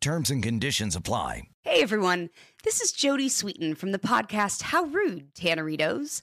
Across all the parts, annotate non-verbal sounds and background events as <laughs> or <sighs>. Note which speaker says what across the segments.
Speaker 1: Terms and conditions apply.
Speaker 2: Hey everyone, this is Jodie Sweetin from the podcast How Rude, Tanneritos.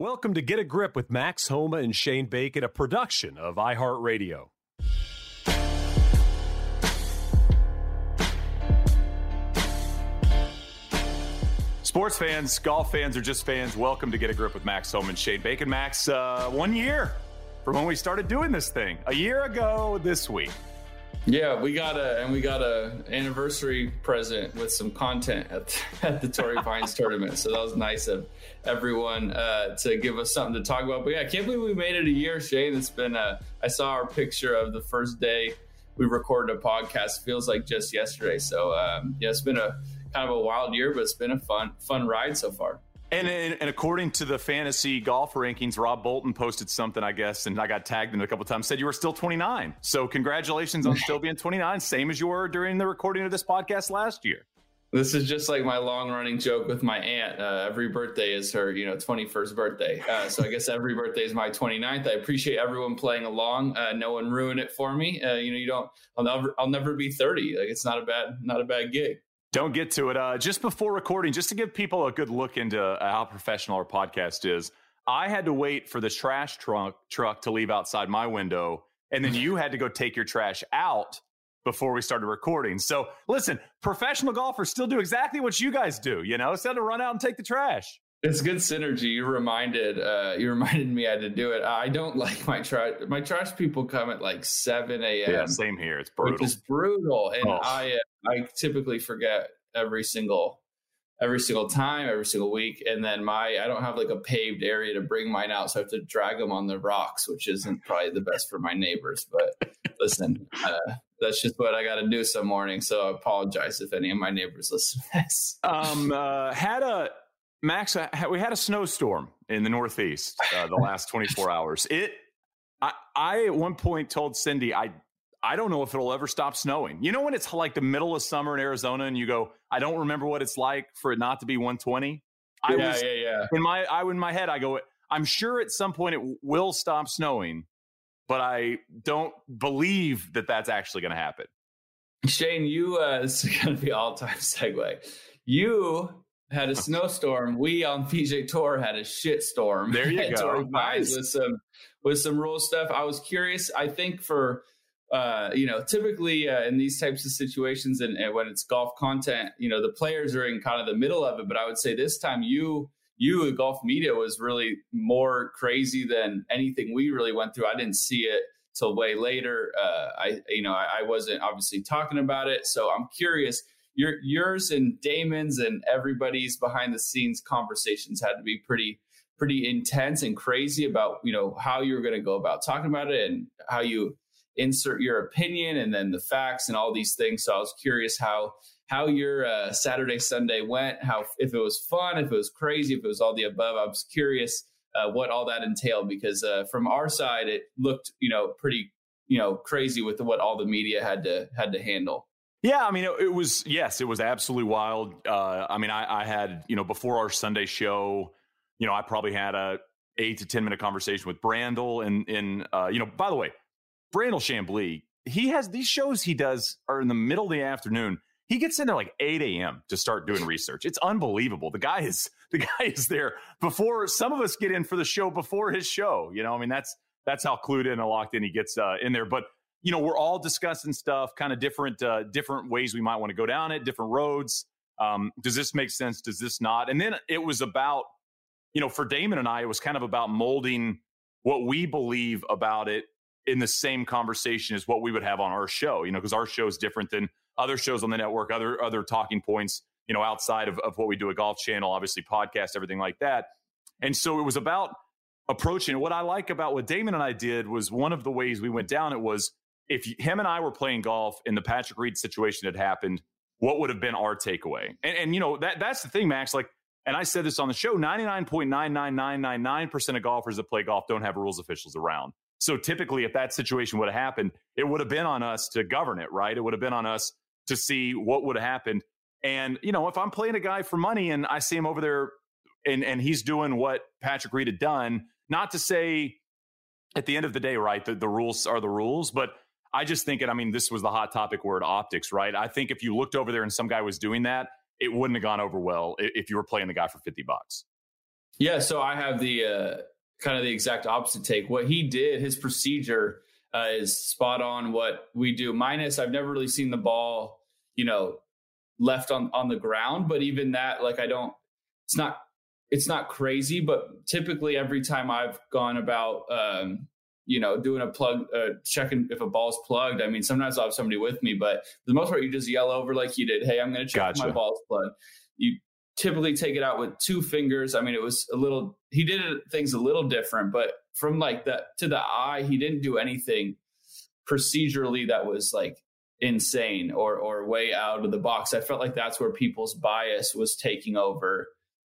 Speaker 3: Welcome to Get a Grip with Max Homa and Shane Bacon, a production of iHeartRadio. Sports fans, golf fans, or just fans, welcome to Get a Grip with Max Homa and Shane Bacon. Max, uh, one year from when we started doing this thing, a year ago this week.
Speaker 4: Yeah, we got a and we got a anniversary present with some content at, <laughs> at the Torrey Pines <laughs> tournament. So that was nice of everyone uh, to give us something to talk about. But yeah, I can't believe we made it a year, Shane. It's been uh, I saw our picture of the first day we recorded a podcast. Feels like just yesterday. So um, yeah, it's been a kind of a wild year, but it's been a fun fun ride so far.
Speaker 3: And, and, and according to the fantasy golf rankings, Rob Bolton posted something, I guess, and I got tagged in a couple times. Said you were still 29. So congratulations on still being 29, same as you were during the recording of this podcast last year.
Speaker 4: This is just like my long running joke with my aunt. Uh, every birthday is her, you know, 21st birthday. Uh, so I guess every birthday is my 29th. I appreciate everyone playing along. Uh, no one ruin it for me. Uh, you know, you don't. I'll never. I'll never be 30. Like it's not a bad. Not a bad gig.
Speaker 3: Don't get to it. Uh, just before recording, just to give people a good look into uh, how professional our podcast is, I had to wait for the trash truck truck to leave outside my window, and then you had to go take your trash out before we started recording. So, listen, professional golfers still do exactly what you guys do. You know, instead to run out and take the trash.
Speaker 4: It's good synergy. You reminded uh, you <laughs> reminded me I had to do it. I don't like my trash. My trash people come at like seven a.m.
Speaker 3: Yeah, same here. It's brutal.
Speaker 4: It's brutal, and oh. I uh, I typically forget every single every single time, every single week, and then my I don't have like a paved area to bring mine out, so I have to drag them on the rocks, which isn't probably the best for my neighbors. But listen, uh, that's just what I got to do some morning. So I apologize if any of my neighbors listen to this.
Speaker 3: Um, uh, had a Max, we had a snowstorm in the Northeast uh, the <laughs> last 24 hours. It, I, I at one point told Cindy, I, I don't know if it'll ever stop snowing. You know when it's like the middle of summer in Arizona and you go, I don't remember what it's like for it not to be 120. I
Speaker 4: yeah, was, yeah, yeah.
Speaker 3: In my, I in my head, I go, I'm sure at some point it will stop snowing, but I don't believe that that's actually going to happen.
Speaker 4: Shane, you, uh, <laughs> this is going to be all time segue. You had a snowstorm. We on PGA Tour had a shit storm.
Speaker 3: There you <laughs> go.
Speaker 4: Nice. With some with some rule stuff. I was curious. I think for uh, you know, typically uh, in these types of situations and, and, when it's golf content, you know, the players are in kind of the middle of it. But I would say this time you you the golf media was really more crazy than anything we really went through. I didn't see it till way later. Uh, I you know I, I wasn't obviously talking about it, so I'm curious your yours and Damon's and everybody's behind the scenes conversations had to be pretty pretty intense and crazy about you know how you're going to go about talking about it and how you insert your opinion and then the facts and all these things. So I was curious how how your uh, Saturday Sunday went, how if it was fun, if it was crazy, if it was all the above. I was curious uh, what all that entailed because uh, from our side it looked you know pretty you know crazy with what all the media had to had to handle.
Speaker 3: Yeah, I mean, it, it was yes, it was absolutely wild. Uh, I mean, I, I, had you know before our Sunday show, you know, I probably had a eight to ten minute conversation with Brandel, and in uh, you know, by the way, Brandel Chamblee, he has these shows he does are in the middle of the afternoon. He gets in there like 8 a.m. to start doing research. It's unbelievable. The guy is <laughs> the guy is there before some of us get in for the show before his show. You know, I mean that's that's how clued in and locked in he gets uh, in there. But you know, we're all discussing stuff, kind of different uh, different ways we might want to go down it, different roads. Um, does this make sense? Does this not? And then it was about, you know, for Damon and I, it was kind of about molding what we believe about it in the same conversation as what we would have on our show, you know, because our show is different than other shows on the network, other other talking points, you know, outside of, of what we do at Golf Channel, obviously podcast, everything like that. And so it was about approaching What I like about what Damon and I did was one of the ways we went down it was if him and I were playing golf and the Patrick Reed situation had happened, what would have been our takeaway? And, and you know, that that's the thing, Max. Like, and I said this on the show 99.99999% of golfers that play golf don't have rules officials around. So typically, if that situation would have happened, it would have been on us to govern it, right? It would have been on us to see what would have happened. And, you know, if I'm playing a guy for money and I see him over there and, and he's doing what Patrick Reed had done, not to say at the end of the day, right, the, the rules are the rules, but I just think it, I mean, this was the hot topic word optics, right? I think if you looked over there and some guy was doing that, it wouldn't have gone over well if you were playing the guy for 50 bucks.
Speaker 4: Yeah. So I have the, uh, kind of the exact opposite take. What he did, his procedure uh, is spot on what we do. Minus, I've never really seen the ball, you know, left on on the ground. But even that, like, I don't. It's not. It's not crazy, but typically every time I've gone about, um, you know, doing a plug, uh, checking if a ball's plugged. I mean, sometimes I'll have somebody with me, but for the most part, you just yell over like you did. Hey, I'm going to check gotcha. my ball's plugged. You typically take it out with two fingers. I mean, it was a little, he did things a little different, but from like the to the eye, he didn't do anything procedurally that was like insane or or way out of the box. I felt like that's where people's bias was taking over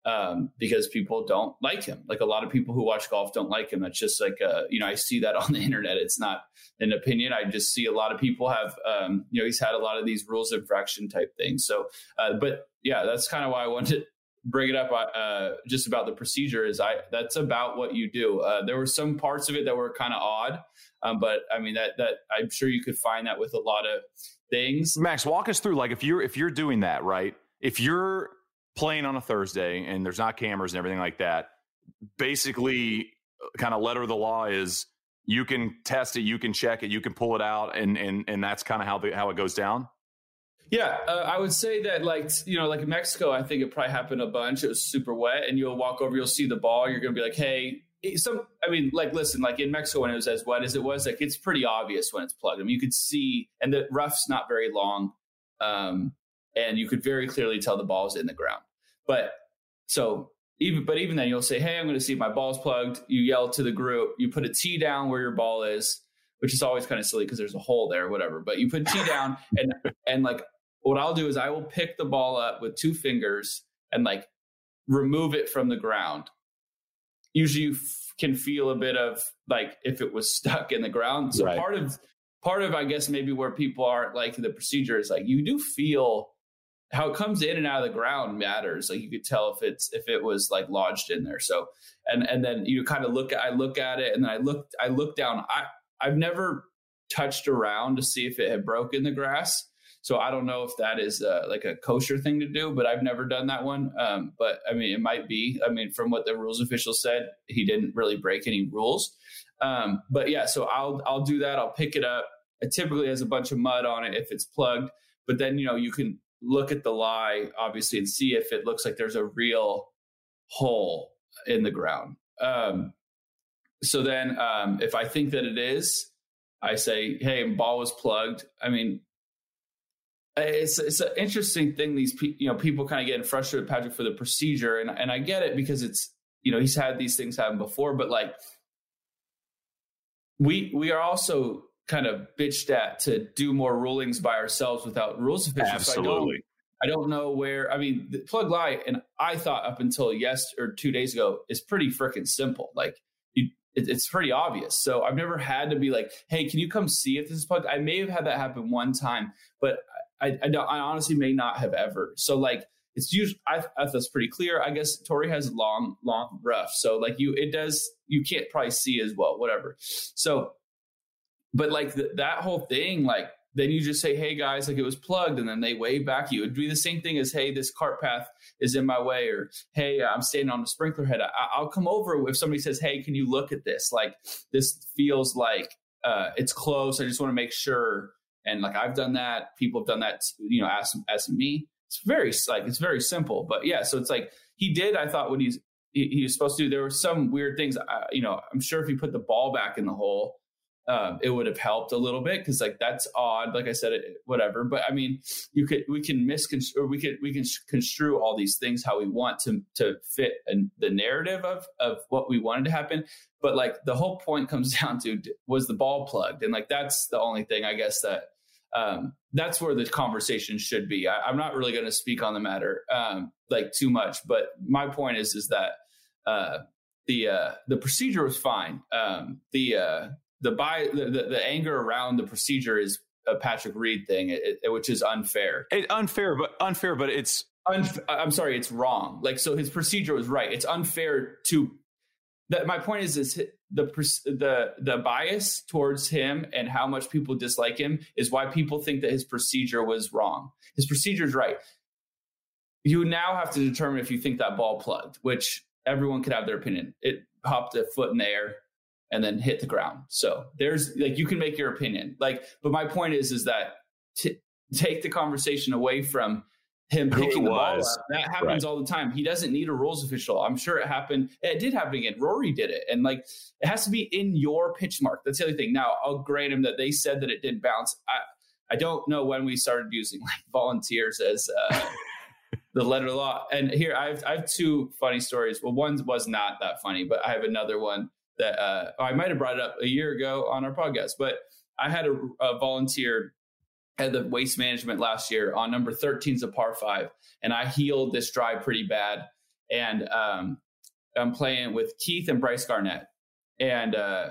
Speaker 4: um, because people don't like him. Like a lot of people who watch golf don't like him. That's just like, uh, you know, I see that <laughs> on the internet. It's not an opinion. I just see a lot of people have, um, you know, he's had a lot of these rules of infraction type things. So, uh, but yeah, that's kind of why I wanted to bring it up uh, just about the procedure is I, that's about what you do. Uh, there were some parts of it that were kind of odd. Um, but I mean, that, that I'm sure you could find that with a lot of things.
Speaker 3: Max, walk us through, like if you're, if you're doing that, right? If you're, playing on a Thursday and there's not cameras and everything like that, basically, kind of letter of the law is you can test it, you can check it, you can pull it out, and and and that's kind of how the how it goes down.
Speaker 4: Yeah, uh, I would say that like you know like in Mexico, I think it probably happened a bunch. It was super wet, and you'll walk over, you'll see the ball, you're gonna be like, hey. Some, I mean, like, listen, like in Mexico when it was as wet as it was, like it's pretty obvious when it's plugged. I mean, you could see, and the rough's not very long, um, and you could very clearly tell the ball's in the ground. But so even but even then you'll say, Hey, I'm gonna see if my ball's plugged. You yell to the group, you put a tee down where your ball is, which is always kind of silly because there's a hole there whatever. But you put tee down <laughs> and and like what I'll do is I will pick the ball up with two fingers and like remove it from the ground. Usually you f- can feel a bit of like if it was stuck in the ground. So right. part of part of I guess maybe where people aren't like the procedure is like you do feel how it comes in and out of the ground matters. Like you could tell if it's if it was like lodged in there. So and and then you kind of look at I look at it and then I look I look down. I I've never touched around to see if it had broken the grass. So I don't know if that is uh, like a kosher thing to do, but I've never done that one. Um, but I mean, it might be. I mean, from what the rules official said, he didn't really break any rules. Um, but yeah, so I'll I'll do that. I'll pick it up. It typically has a bunch of mud on it if it's plugged. But then you know you can look at the lie, obviously, and see if it looks like there's a real hole in the ground. Um, so then, um, if I think that it is, I say, "Hey, ball was plugged." I mean, it's it's an interesting thing. These pe- you know people kind of getting frustrated with Patrick for the procedure, and and I get it because it's you know, he's had these things happen before, but like we we are also kind of bitched at to do more rulings by ourselves without rules officials.
Speaker 3: Absolutely.
Speaker 4: I don't know where. I mean, the plug lie, and I thought up until yes or two days ago is pretty freaking simple. Like you, it, it's pretty obvious. So I've never had to be like, "Hey, can you come see if this is plugged?" I may have had that happen one time, but I, I, I honestly may not have ever. So like, it's usually I, I thought it's pretty clear. I guess Torrey has long, long rough, so like you, it does. You can't probably see as well, whatever. So, but like that whole thing, like then you just say, "Hey guys, like it was plugged," and then they wave back you. It'd be the same thing as, "Hey, this cart path is in my way," or "Hey, I'm standing on the sprinkler head." I, will come over if somebody says, "Hey, can you look at this?" Like this feels like uh, it's close. I just want to make sure. And like I've done that, people have done that. You know, asking me. It's very like it's very simple, but yeah. So it's like he did. I thought what he's he, he was supposed to do. There were some weird things. Uh, you know, I'm sure if he put the ball back in the hole um, it would have helped a little bit because like that's odd. Like I said, it, whatever. But I mean, you could we can misconstrue or we could we can construe all these things how we want to to fit an, the narrative of of what we wanted to happen. But like the whole point comes <laughs> down to was the ball plugged, and like that's the only thing I guess that um, that's where the conversation should be. I, am not really going to speak on the matter um, like too much, but my point is is that uh, the uh, the procedure was fine. Um, the uh, the buy the, the, the anger around the procedure is a Patrick Reed thing, it, it, which is unfair.
Speaker 3: It, unfair, but unfair, but it's.
Speaker 4: Unf- I'm sorry, it's wrong. Like so, his procedure was right. It's unfair to. That my point is is the the the bias towards him and how much people dislike him is why people think that his procedure was wrong. His procedure is right. You now have to determine if you think that ball plugged, which everyone could have their opinion. It popped a foot in the air and then hit the ground. So there's like you can make your opinion. Like, but my point is is that t- take the conversation away from him picking the ball up. That happens right. all the time. He doesn't need a rules official. I'm sure it happened. It did happen again. Rory did it. And like it has to be in your pitch mark. That's the other thing. Now I'll grant him that they said that it didn't bounce. I I don't know when we started using like volunteers as uh <laughs> the letter law. And here I have I have two funny stories. Well, one was not that funny, but I have another one that uh, I might have brought it up a year ago on our podcast, but I had a, a volunteer at the waste management last year on number 13 is a par five, and I healed this drive pretty bad. And um, I'm playing with Keith and Brice Garnett. And, uh,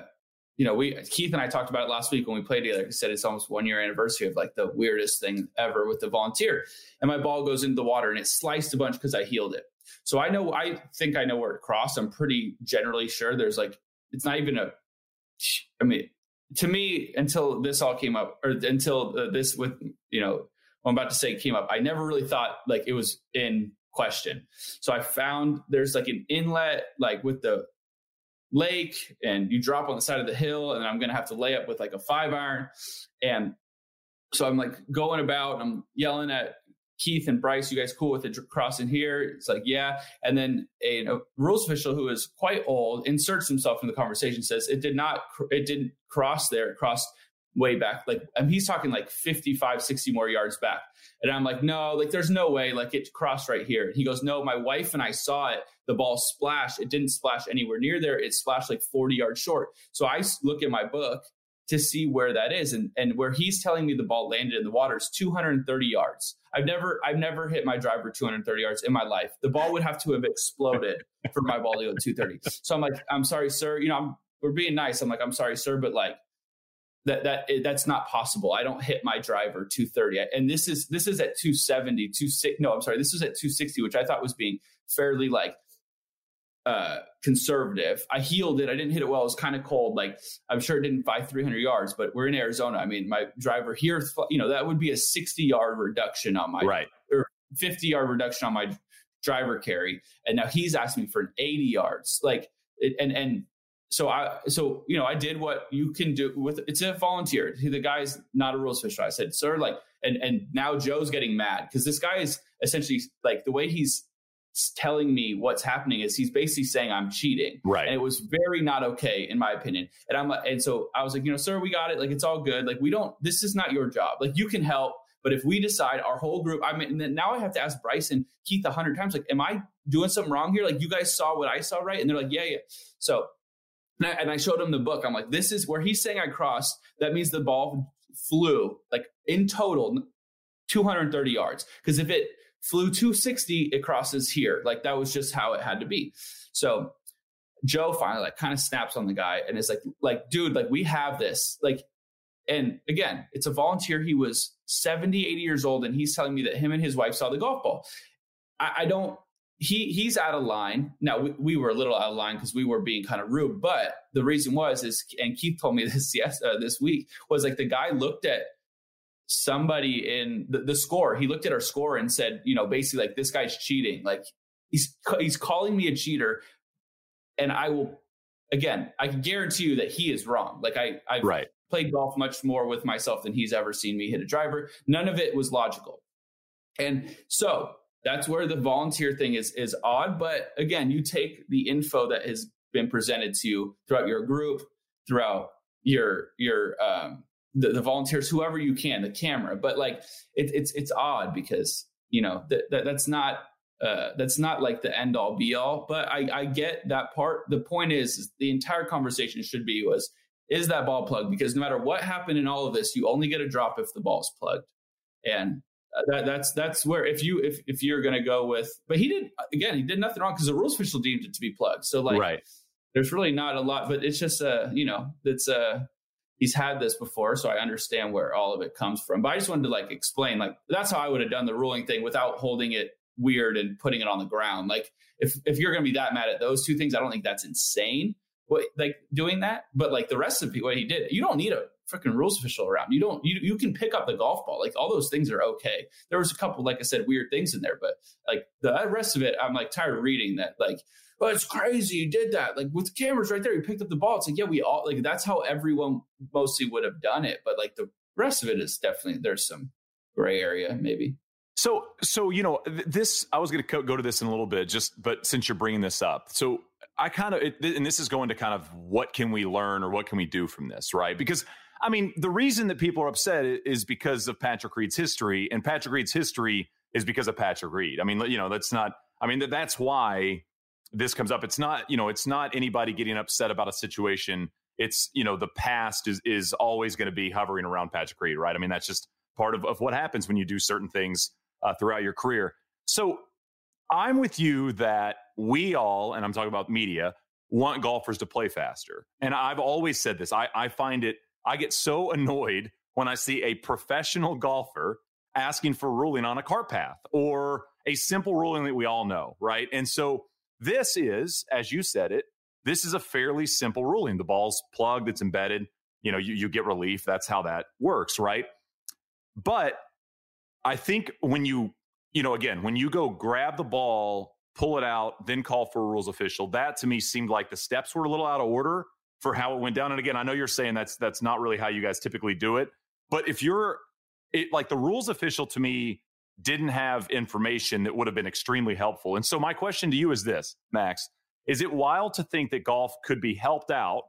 Speaker 4: you know, we Keith and I talked about it last week when we played together. He said it's almost one year anniversary of like the weirdest thing ever with the volunteer. And my ball goes into the water and it sliced a bunch because I healed it. So I know I think I know where it crossed. I'm pretty generally sure there's like it's not even a i mean to me until this all came up or until uh, this with you know i'm about to say came up i never really thought like it was in question. So i found there's like an inlet like with the lake and you drop on the side of the hill and i'm gonna have to lay up with like a five iron. And so i'm like going about and i'm yelling at Keith and Brice, you guys cool with it crossing here? It's like, yeah. And then a, a, rules official who is quite old inserts himself in the conversation, says it did not, it didn't cross there. It crossed way back. Like, and he's talking like 55, 60 more yards back. And I'm like, no, like there's no way, like it crossed right here. And he goes, no, my wife and I saw it. The ball splashed. It didn't splash anywhere near there. It splashed like 40 yards short. So I look at my book to see where that is. And, and where he's telling me the ball landed in the water is 230 yards. I've never I've never hit my driver 230 yards in my life. The ball would have to have exploded for my ball to go 230. So I'm like, I'm sorry, sir. You know, I'm, we're being nice. I'm like, I'm sorry, sir, but like that that that's not possible. I don't hit my driver 230. And this is this is at 270, 26. No, I'm sorry. This is at 260, which I thought was being fairly like uh, conservative. I heeled it. I didn't hit it well. It was kind of cold. Like I'm sure it didn't fly 300 yards, but we're in Arizona. I mean, my driver here, you know, that would be a 60 yard reduction on my
Speaker 3: right
Speaker 4: or 50 yard reduction on my driver carry, and now he's asking me for an 80 yards. Like and and so I so you know I did what you can do with it's a volunteer. The guy's not a rules official. I said, sir, like and and now Joe's getting mad because this guy is essentially like the way he's telling me what's happening is he's basically saying I'm cheating.
Speaker 3: Right.
Speaker 4: And it was very not okay in my opinion. And I'm like, and so I was like, you know, sir, we got it. Like it's all good. Like we don't. This is not your job. Like you can help, But if we decide our whole group, I mean, now I have to ask Bryson, Keith, a hundred times, like, am I doing something wrong here? Like, you guys saw what I saw, right? And they're like, yeah, yeah. So, and I, and I showed him the book. I'm like, this is where he's saying I crossed. That means the ball flew like in total 230 yards. Because if it flew 260, it crosses here. Like that was just how it had to be. So Joe finally like kind of snaps on the guy and is like, like, dude, like we have this. Like, and again, it's a volunteer. He was 70, 80 years old, and he's telling me that him and his wife saw the golf ball. I, I don't he he's out of line. Now we, we were a little out of line because we were being kind of rude, but the reason was is and Keith told me <laughs> this yes uh, this week was like the guy looked at somebody in the, the score. He looked at our score and said, you know, basically like this guy's cheating. Like he's he's calling me a cheater, and I will again I can guarantee you that he is wrong. Like I I
Speaker 3: right.
Speaker 4: played golf much more with myself than he's ever seen me hit a driver. None of it was logical, and so that's where the volunteer thing is is odd. But again, you take the info that has been presented to you throughout your group, throughout your your um, the, the volunteers, whoever you can, the camera. But like it, it's it's odd because you know that, that that's not uh, that's not like the end all be all. But I, I get that part. The point is, is the entire conversation should be was is that ball plugged? Because no matter what happened in all of this, you only get a drop if the ball's plugged. And uh, that, that's that's where if you if if you're going to go with, but he did again, he did nothing wrong because the rules official deemed it to be plugged. So like,
Speaker 3: right.
Speaker 4: there's really not a lot, but it's just uh you know it's uh he's had this before, so I understand where all of it comes from. But I just wanted to like explain like that's how I would have done the ruling thing without holding it weird and putting it on the ground. Like if if you're going to be that mad at those two things, I don't think that's insane. What like doing that, but like the rest of what he did, you don't need a freaking rules official around. You don't you you can pick up the golf ball. Like all those things are okay. There was a couple, like I said, weird things in there, but like the rest of it, I'm like tired of reading that. Like, oh, it's crazy. You did that. Like with the cameras right there, you picked up the ball. It's like, yeah, we all like that's how everyone mostly would have done it. But like the rest of it is definitely there's some gray area maybe.
Speaker 3: So, so you know, this I was going to go to this in a little bit, just but since you're bringing this up, so I kind of, and this is going to kind of what can we learn or what can we do from this, right? Because I mean, the reason that people are upset is because of Patrick Reed's history, and Patrick Reed's history is because of Patrick Reed. I mean, you know, that's not. I mean, that's why this comes up. It's not, you know, it's not anybody getting upset about a situation. It's, you know, the past is is always going to be hovering around Patrick Reed, right? I mean, that's just part of, of what happens when you do certain things uh, throughout your career. So I'm with you that we all, and I'm talking about media, want golfers to play faster. And I've always said this. I, I find it I get so <laughs> annoyed when I see a professional golfer asking for ruling on a cart path or a simple ruling that we all know, right? And so this is, as you said it, this is a fairly simple ruling. The ball's plugged, it's embedded, you know, you, you get relief. That's how that works, right? But I think when you, you know, again, when you go grab the ball, pull it out, then call for a rules official, that to me seemed like the steps were a little out of order for how it went down. And again, I know you're saying that's that's not really how you guys typically do it, but if you're it, like the rules official to me didn't have information that would have been extremely helpful. And so my question to you is this, Max, is it wild to think that golf could be helped out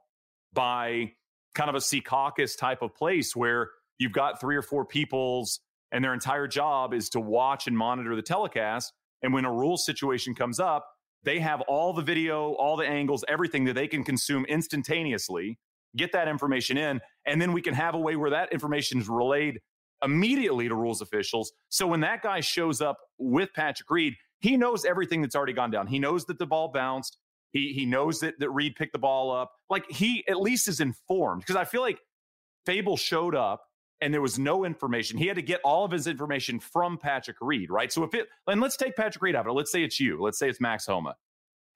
Speaker 3: by kind of a sea caucus type of place where you've got three or four people's and their entire job is to watch and monitor the telecast. And when a rule situation comes up, they have all the video, all the angles, everything that they can consume instantaneously, get that information in, and then we can have a way where that information is relayed immediately to rules officials. So when that guy shows up with Patrick Reed, he knows everything that's already gone down. He knows that the ball bounced. He he knows that that Reed picked the ball up. Like he at least is informed because I feel like Fabel showed up and there was no information. He had to get all of his information from Patrick Reed, right? So if it, and let's take Patrick Reed out of it. Let's say it's you. Let's say it's Max Homa.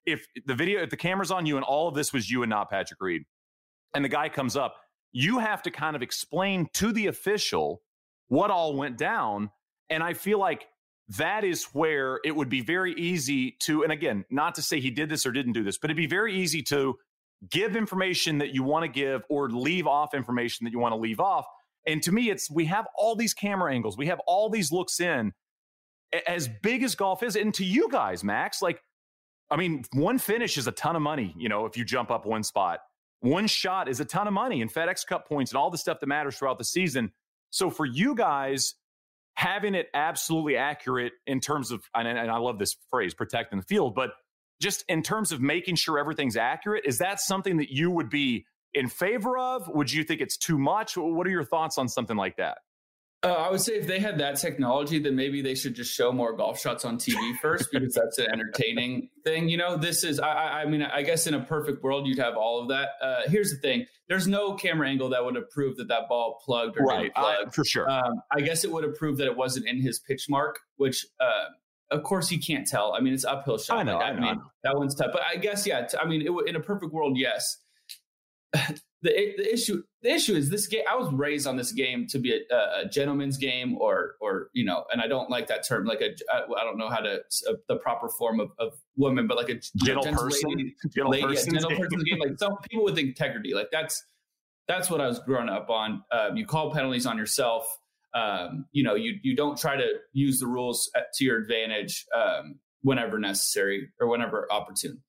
Speaker 3: If the video, if the camera's on you and all of this was you and not Patrick Reed, and the guy comes up, you have to kind of explain to the official what all went down. And I feel like that is where it would be very easy to, and again, not to say he did this or didn't do this, but it'd be very easy to give information that you want to give or leave off information that you want to leave off and to me, it's we have all these camera angles, we have all these looks in. As big as golf is, and to you guys, Max, like, I mean, one finish is a ton of money, you know, if you jump up one spot. One shot is a ton of money and FedEx Cup points and all the stuff that matters throughout the season. So for you guys, having it absolutely accurate in terms of, and, and I love this phrase, protecting the field, but just in terms of making sure everything's accurate, is that something that you would be in favor of? Would you think it's too much? What are your thoughts on something like that?
Speaker 4: Uh, I would say if they had that technology, then maybe they should just show more golf shots on TV first because that's an entertaining thing. You know, this is, I, I mean, I guess in a perfect world, you'd have all of that. Uh, here's the thing there's no camera angle that would have proved that that ball plugged or right. Plugged.
Speaker 3: I, for sure. Um,
Speaker 4: I guess it would have proved that it wasn't in his pitch mark, which, uh, of course, he can't tell. I mean, it's uphill shot.
Speaker 3: I know.
Speaker 4: Like,
Speaker 3: I, know.
Speaker 4: I mean, that one's tough. But I guess, yeah, I mean, it, in a perfect world, yes. <sighs> the the issue the issue is this game. I was raised on this game to be a, a, gentleman's game, or or you know, and I don't like that term. Like a I don't know how to a, the proper form of, of woman, but like a
Speaker 3: gentle, gentle person, lady,
Speaker 4: gentle, lady, yeah, gentle person's game. Like some people with integrity. Like that's that's what I was growing up on. Um, you call penalties on yourself. Um, you know, you you don't try to use the rules at, to your advantage um, whenever necessary or whenever opportune.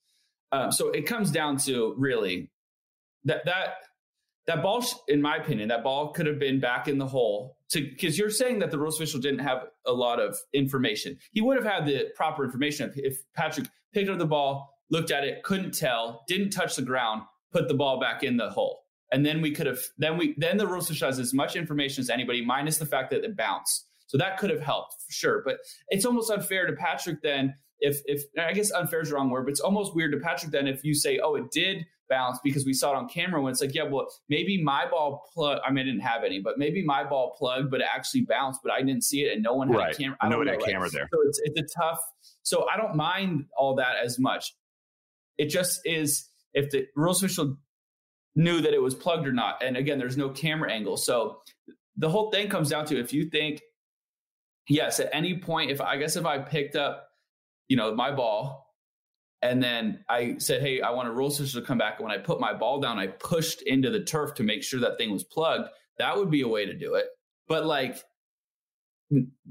Speaker 4: Um, so it comes down to really that that that ball, in my opinion, that ball could have been back in the hole. Because you're saying that the rules official didn't have a lot of information. He would have had the proper information if, Patrick picked up the ball, looked at it, couldn't tell, didn't touch the ground, put the ball back in the hole, and then we could have. Then we then the rules official has as much information as anybody, minus the fact that it bounced. So that could have helped for sure. But it's almost unfair to Patrick then if if I guess unfair is the wrong word, but it's almost weird to Patrick then if you say, oh, it did bounce because we saw it on camera when it's like, yeah, well, maybe my ball plug. I mean, I didn't have any, but maybe my ball plugged, but it actually bounced, but I didn't see it, and no one had
Speaker 3: right.
Speaker 4: a camera.
Speaker 3: I no
Speaker 4: one
Speaker 3: had a camera there.
Speaker 4: So it's it's a tough. So I don't mind all that as much. It just is if the rules official knew that it was plugged or not, and again, there's no camera angle, so the whole thing comes down to if you think yes at any point if i guess if i picked up you know, my ball. And then I said, Hey, I want a roll switch to come back. And when I put my ball down, I pushed into the turf to make sure that thing was plugged. That would be a way to do it. But like,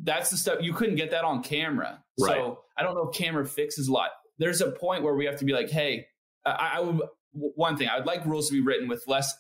Speaker 4: that's the stuff you couldn't get that on camera. Right. So I don't know if camera fixes a lot. There's a point where we have to be like, Hey, I, I would, one thing, I would like rules to be written with less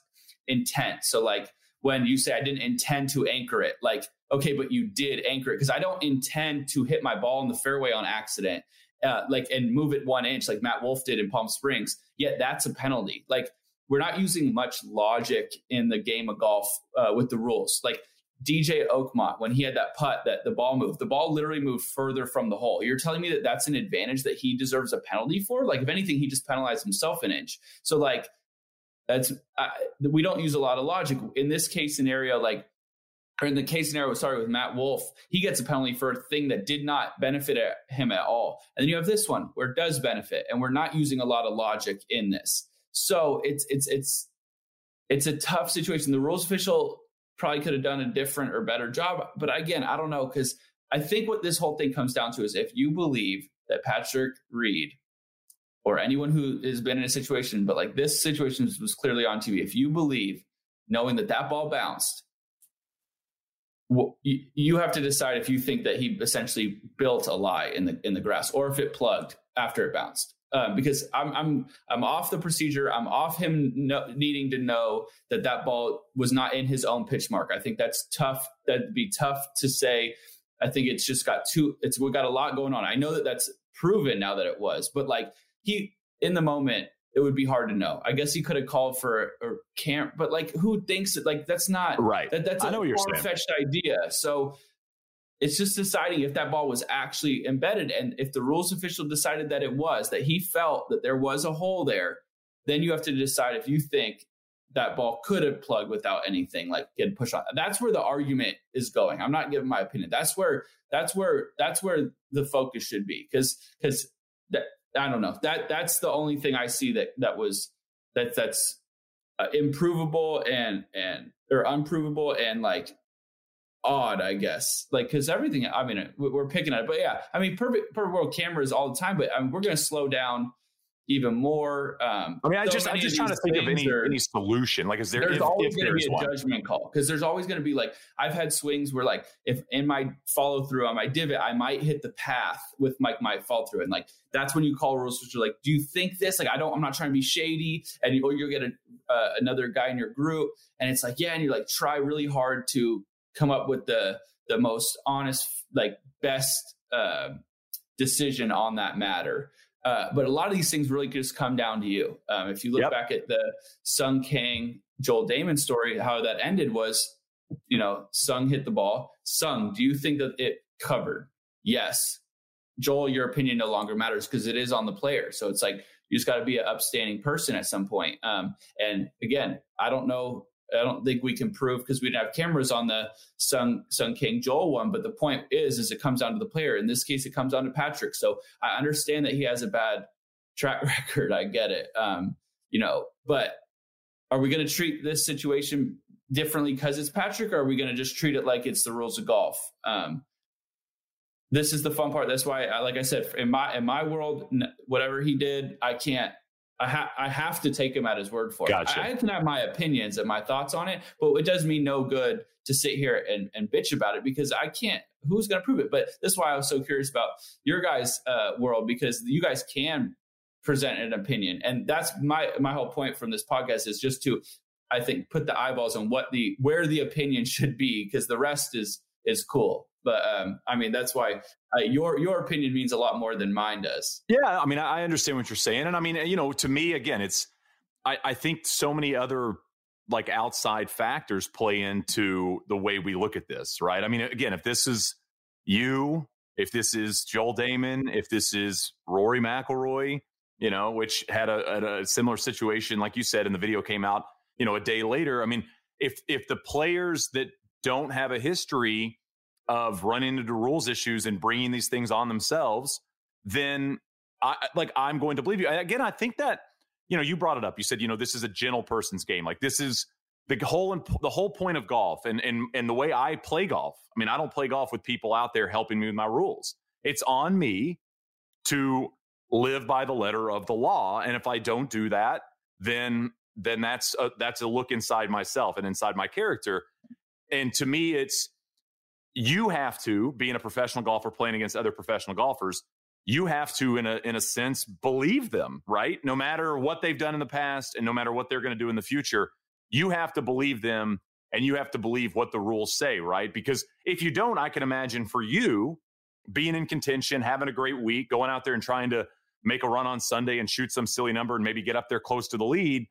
Speaker 4: intent. So like when you say I didn't intend to anchor it, like okay, but you did anchor it because I don't intend to hit my ball in the fairway on accident, uh, like and move it one inch like Matt Wolff did in Palm Springs. Yet that's a penalty. Like we're not using much logic in the game of golf uh, with the rules. Like DJ Oakmont, when he had that putt that the ball moved, the ball literally moved further from the hole. You're telling me that that's an advantage that he deserves a penalty for? Like, if anything, he just penalized himself an inch. So, like, that's we don't use a lot of logic in this case scenario. Like, or in the case scenario, sorry, with Matt Wolff, he gets a penalty for a thing that did not benefit him at all. And then you have this one where it does benefit, and we're not using a lot of logic in this. So it's it's it's it's a tough situation. The rules official probably could have done a different or better job, but again, I don't know because I think what this whole thing comes down to is if you believe that Patrick Reed or anyone who has been in a situation, but like this situation was clearly on TV, if you believe knowing that that ball bounced you have to decide if you think that he essentially built a lie in the in the grass or if it plugged after it bounced. Um, because I'm I'm I'm off the procedure. I'm off him no, needing to know that that ball was not in his own pitch mark. I think that's tough. That'd be tough to say. I think it's just got too. It's we got a lot going on. I know that that's proven now that it was, but like he in the moment it would be hard to know. I guess he could have called for a, a camp, but like who thinks it? Like that's not
Speaker 3: right.
Speaker 4: That, that's
Speaker 3: a
Speaker 4: far fetched idea. So it's just deciding if that ball was actually embedded, and if the rules official decided that it was, that he felt that there was a hole there, then you have to decide if you think that ball could have plugged without anything like getting pushed on. That's where the argument is going. I'm not giving my opinion. That's where that's where that's where the focus should be because because that I don't know. That that's the only thing I see that that was that that's uh, improvable and and or unprovable and like odd, I guess. Like because everything. I mean, we're picking at it, but yeah. I mean, perfect perfect world cameras all the time, but I mean, we're going to slow down even more. Um,
Speaker 3: I mean, I so just I'm just trying to think of any are, any solution. Like, is there?
Speaker 4: There's
Speaker 3: if,
Speaker 4: always
Speaker 3: going
Speaker 4: to be
Speaker 3: a
Speaker 4: one. judgment call because there's always going to be like I've had swings where like if in my follow through on my divot I might hit the path with my my fall through and like that's when you call rules which are like, do you think this? Like, I don't. I'm not trying to be shady, and you, or you'll get a, uh, another guy in your group, and it's like, yeah, and you're like try really hard to come up with the the most honest, like best uh, decision on that matter. Uh, but a lot of these things really just come down to you. Um, if you look yep. back at the Sung Kang Joel Dahmen story, how that ended was, you know, Sung hit the ball. Sung, do you think that it covered? Yes. Joel, your opinion no longer matters because it is on the player. So it's like you just got to be an upstanding person at some point. Um, and again, I don't know I don't think we can prove because we didn't have cameras on the Sung Sung Kang Joel one. But the point is, is it comes down to the player. In this case, it comes down to Patrick. So I understand that he has a bad track <laughs> record. I get it. Um, you know, but are we going to treat this situation differently because it's Patrick, or are we going to just treat it like it's the rules of golf? Um, this is the fun part. That's why, like I said, in my in my world, whatever he did, I can't I, ha- I have to take him at his word for
Speaker 3: gotcha.
Speaker 4: it. I, I can have my opinions and my thoughts on it, but it does me no good to sit here and, and bitch about it because I can't. Who's going to prove it? But that's why I was so curious about your guys' uh, world because you guys can present an opinion, and that's my my whole point from this podcast is just to, I think, put the eyeballs on what the where the opinion should be because the rest is is cool. But um, I mean, that's why uh, your your opinion means a lot more than mine does.
Speaker 3: Yeah, I mean, I understand what you're saying, and I mean, you know, to me, again, it's I, I think so many other like outside factors play into the way we look at this, right? I mean, again, if this is you, if this is Joel Dahmen, if this is Rory McIlroy, you know, which had a, a similar situation, like you said, and the video came out, you know, a day later. I mean, if if the players that don't have a history of running into rules issues and bringing these things on themselves, then I like I'm going to believe you. Again, I think that you know you brought it up. You said you know this is a gentle person's game. Like this is the whole the whole point of golf and and and the way I play golf. I mean, I don't play golf with people out there helping me with my rules. It's on me to live by the letter of the law, and if I don't do that, then then that's a, that's a look inside myself and inside my character. And to me, it's you have to, being a professional golfer playing against other professional golfers, you have to, in a in a sense, believe them, right? No matter what they've done in the past and no matter what they're going to do in the future, you have to believe them and you have to believe what the rules say, right? Because if you don't, I can imagine for you being in contention, having a great week, going out there and trying to make a run on Sunday and shoot some silly number and maybe get up there close to the lead.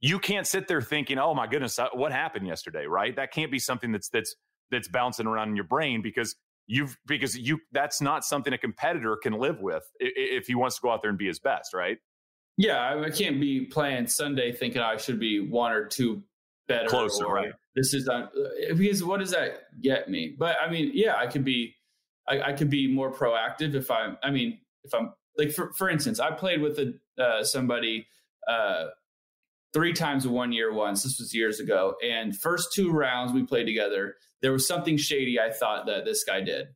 Speaker 3: You can't sit there thinking, "Oh my goodness, what happened yesterday?" Right? That can't be something that's that's that's bouncing around in your brain because you've because you that's not something a competitor can live with if he wants to go out there and be his best, right?
Speaker 4: Yeah, I can't be playing Sunday thinking I should be one or two better.
Speaker 3: Closer, or, right?
Speaker 4: This is not uh, because what does that get me? But I mean, yeah, I could be, I, I could be more proactive if I'm. I mean, if I'm like for for instance, I played with a uh, somebody uh, three times in one year once. This was years ago, and first two rounds we played together there was something shady I thought that this guy did.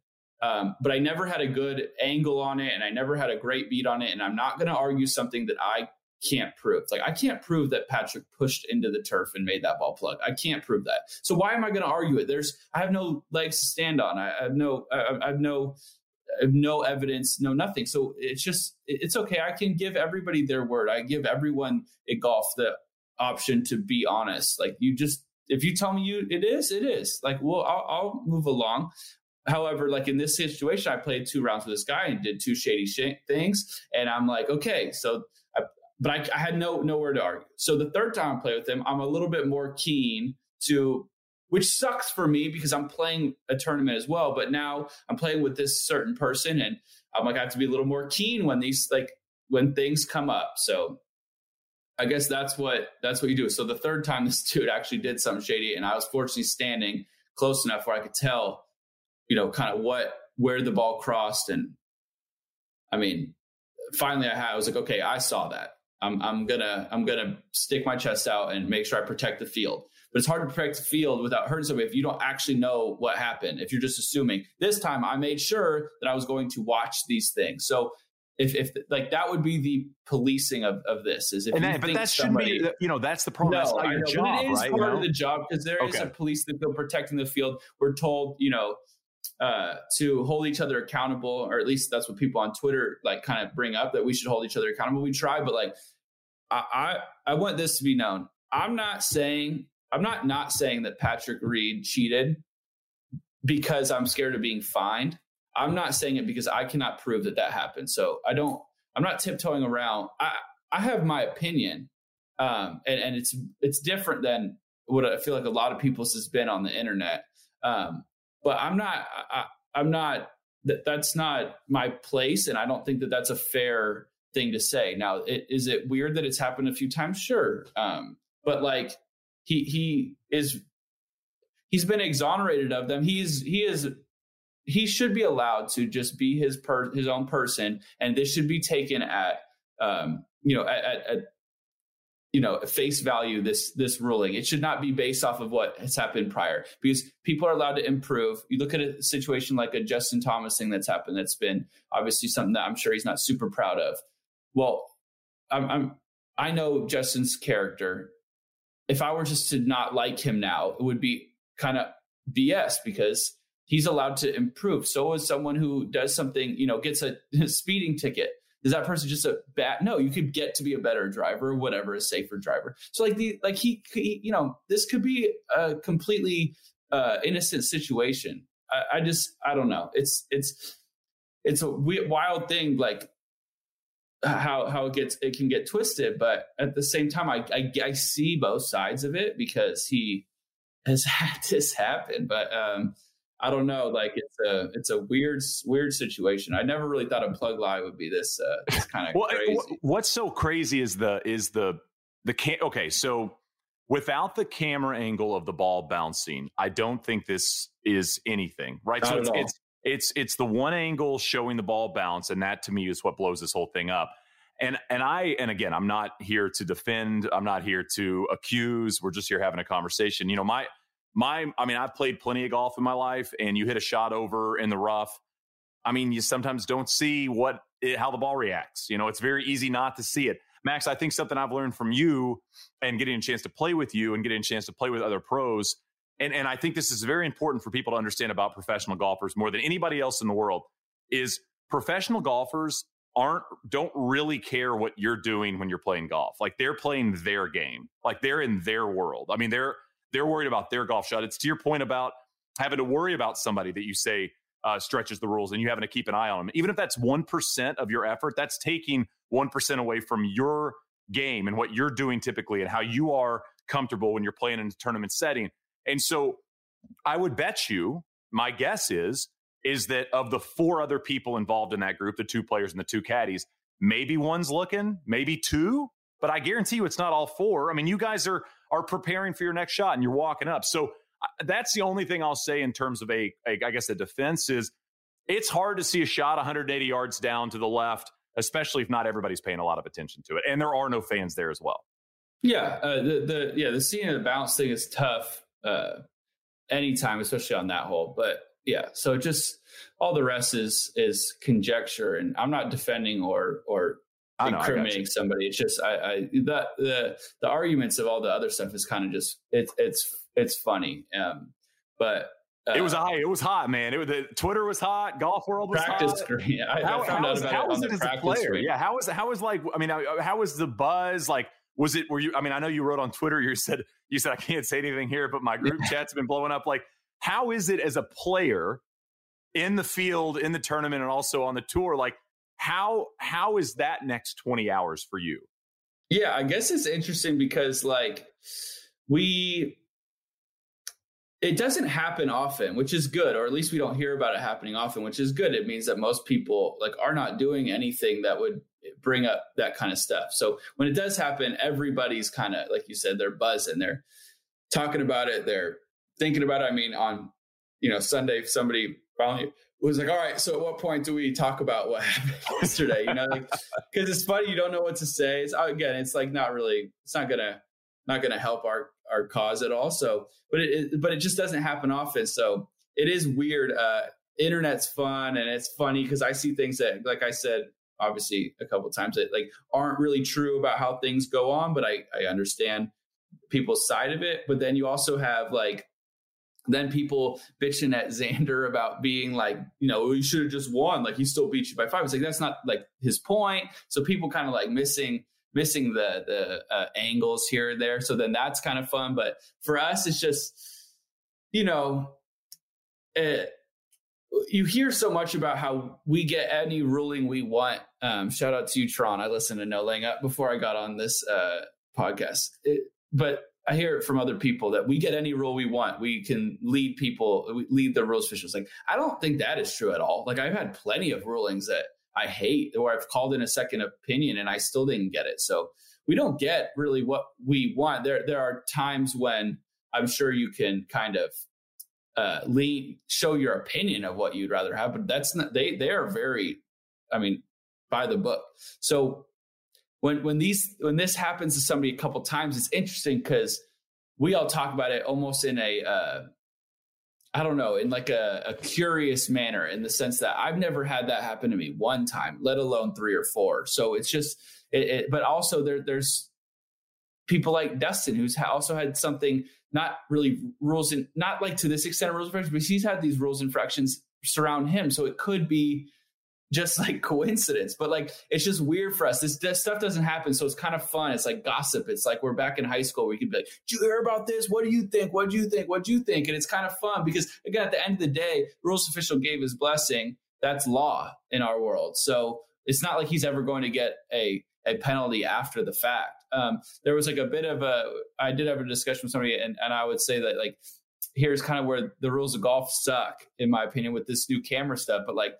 Speaker 4: Um, but I never had a good angle on it and I never had a great beat on it. And I'm not going to argue something that I can't prove. Like I can't prove that Patrick pushed into the turf and made that ball plug. I can't prove that. So why am I going to argue it? There's I have no legs to stand on. I, have no I, I have no I have no evidence, no nothing. So it's just it's okay. I can give everybody their word. I give everyone at golf the option to be honest. Like you just if you tell me you it is, it is. Like, well, I'll, I'll move along. However, like in this situation, I played two rounds with this guy and did two shady sh- things, and I'm like, okay, so, I, but I, I, had no nowhere to argue. So the third time I play with him, I'm a little bit more keen to, which sucks for me because I'm playing a tournament as well. But now I'm playing with this certain person, and I'm like, I have to be a little more keen when these like when things come up. So I guess that's what that's what you do. So the third time <laughs> this dude actually did something shady, and I was fortunately standing close enough where I could tell, you know, kind of what where the ball crossed, and I mean, finally I had I was like, okay, I saw that. I'm I'm gonna I'm gonna stick my chest out and make sure I protect the field. But it's hard to protect the field without hurting somebody if you don't actually know what happened. If you're just assuming. This time I made sure that I was going to watch these things. So if, if like that would be the policing of, of this is if
Speaker 3: and that, but that shouldn't be you know that's the problem no, that's not your know, job
Speaker 4: it is
Speaker 3: right
Speaker 4: part
Speaker 3: you
Speaker 4: know? of the job because there okay. is a police that go protecting the field we're told you know uh, to hold each other accountable or at least that's what people on twitter like kind of bring up that we should hold each other accountable we try but like I, I i want this to be known i'm not saying i'm not not saying that patrick reed cheated because I'm scared of being fined. I'm not saying it because I cannot prove that that happened. So I don't. I'm not tiptoeing around. I I have my opinion, um, and and it's it's different than what I feel like a lot of people's has been on the internet. Um, but I'm not. I, I'm not. That that's not my place, and I don't think that that's a fair thing to say. Now, it, is it weird that it's happened a few times? Sure, um, but like he he is he's been exonerated of them. He's he is he should be allowed to just be his per his own person, and this should be taken at um, you know at, at, at you know face value this this ruling. It should not be based off of what has happened prior because people are allowed to improve. You look at a situation like a justin thomas thing that's happened that's been obviously something that i'm sure he's not super proud of. Well i'm, I'm i know justin's character. If i were just to not like him now it would be kind of bs because he's allowed to improve. So is someone who does something you know gets a, a <laughs> speeding ticket. Is that person just a bad no you could get to be a better driver whatever a safer driver. So like the like he, he you know this could be a completely uh innocent situation. I, I just i don't know. It's it's it's a wild thing like how how it gets it can get twisted but at the same time I, I i see both sides of it because he has <laughs> had this happen but um I don't know. Like it's a it's a weird weird situation. I never really thought a plug lie would be this uh, this kind of <laughs> well, crazy.
Speaker 3: What's so crazy is the is the the can okay. So without the camera angle of the ball bouncing, I don't think this is anything, right?
Speaker 4: Not
Speaker 3: so
Speaker 4: it's,
Speaker 3: it's it's it's the one angle showing the ball bounce, and that to me is what blows this whole thing up. And and I and again, I'm not here to defend. I'm not here to accuse. We're just here having a conversation. You know, my my i mean i've played plenty of golf in my life and you hit a shot over in the rough. I mean you sometimes don't see what it, how the ball reacts you know? It's very easy not to see it. Max i think something i've learned from you and getting a chance to play with you and getting a chance to play with other pros and and i think this is very important for people to understand about professional golfers more than anybody else in the world is professional golfers aren't don't really care what you're doing when you're playing golf. Like they're playing their game. Like they're in their world. I mean they're they're worried about their golf shot. It's to your point about having to worry about somebody that you say uh, stretches the rules and you having to keep an eye on them. Even if that's 1% of your effort, that's taking 1% away from your game and what you're doing typically and how you are comfortable when you're playing in a tournament setting. And so I would bet you, my guess is, is that of the four other people involved in that group, the two players and the two caddies, maybe one's looking, maybe two, but I guarantee you it's not all four. I mean, you guys are are preparing for your next shot and you're walking up. So that's the only thing I'll say in terms of a, a I guess a defense is it's hard to see a shot 180 yards down to the left, especially if not everybody's paying a lot of attention to it, and there are no fans there as well.
Speaker 4: Yeah, uh, the the yeah the seeing of the bounce thing is tough uh, anytime, especially on that hole. But yeah, so just all the rest is is conjecture, and I'm not defending or or know, incriminating somebody. It's just I, I the the the arguments of all the other stuff is kind of just it's it's it's funny. Um, but
Speaker 3: uh, it was high. It was hot, man. It was the Twitter was hot. Golf world was
Speaker 4: practice
Speaker 3: hot.
Speaker 4: Screen. <laughs> I, how, I found
Speaker 3: how
Speaker 4: out about
Speaker 3: was
Speaker 4: it,
Speaker 3: it as a player?
Speaker 4: Screen.
Speaker 3: Yeah. How was how was like? I mean, how was the buzz? Like, was it? Were you? I mean, I know you wrote on Twitter. You said you said I can't say anything here, but my group <laughs> chats have been blowing up. Like, how is it as a player in the field, in the tournament, and also on the tour? Like, how how is that next 20 hours for you?
Speaker 4: Yeah, I guess it's interesting because like we it doesn't happen often, which is good, or at least we don't hear about it happening often, which is good. It means that most people like are not doing anything that would bring up that kind of stuff. So when it does happen, everybody's kind of like you said, they're buzzing, they're talking about it, they're thinking about it. I mean, on you know Sunday, somebody finally was like, all right, so at what point do we talk about what <laughs> happened yesterday? You know, because like, it's funny, you don't know what to say. It's again, it's like not really, it's not gonna, not gonna help our our cause at all. So, but it, it but it just doesn't happen often. So it is weird. Uh, internet's fun and it's funny because I see things that, like I said, obviously a couple times that like aren't really true about how things go on, but I I understand people's side of it. But then you also have like then people bitching at Xander <laughs> about being like, you know, you should have just won. Like he still beat you by five. It's like that's not like his point. So people kind of like missing missing the the uh, angles here and there. So then that's kind of fun. But for us, it's just, you know, uh, you hear so much about how we get any ruling we want. Um, shout out to you, Tron. I listened to No Laying Up before I got on this uh, podcast. It, but I hear it from other people that we get any rule we want. We can lead people, lead the rules officials. Like, I don't think that is true at all. Like, I've had plenty of rulings that I hate, or I've called in a second opinion and I still didn't get it. So we don't get really what we want. There, there are times when I'm sure you can kind of uh, lean, show your opinion of what you'd rather have, but that's not. They they are very, I mean, by the book. So when when these when this happens to somebody a couple times, it's interesting because we all talk about it almost in a uh, I don't know, in like a, a, curious manner, in the sense that I've never had that happen to me one time, let alone three or four. So it's just, it, it, but also there, there's people like Dustin who's also had something not really rules and not like to this extent of rules infractions, but he's had these rules infractions surround him. So it could be just like coincidence, but like it's just weird for us. This, this, stuff doesn't happen, so it's kind of fun. It's like gossip. It's like we're back in high school. We could be like, "Did you hear about this? What do you think? What do you think? What do you think?" And it's kind of fun because again, at the end of the day, rules official gave his blessing. That's law in our world. So it's not like he's ever going to get a a penalty after the fact. Um, there was like a bit of a. I did have a discussion with somebody, and, and I would say that like here's kind of where the rules of golf suck, in my opinion, with this new camera stuff. But like,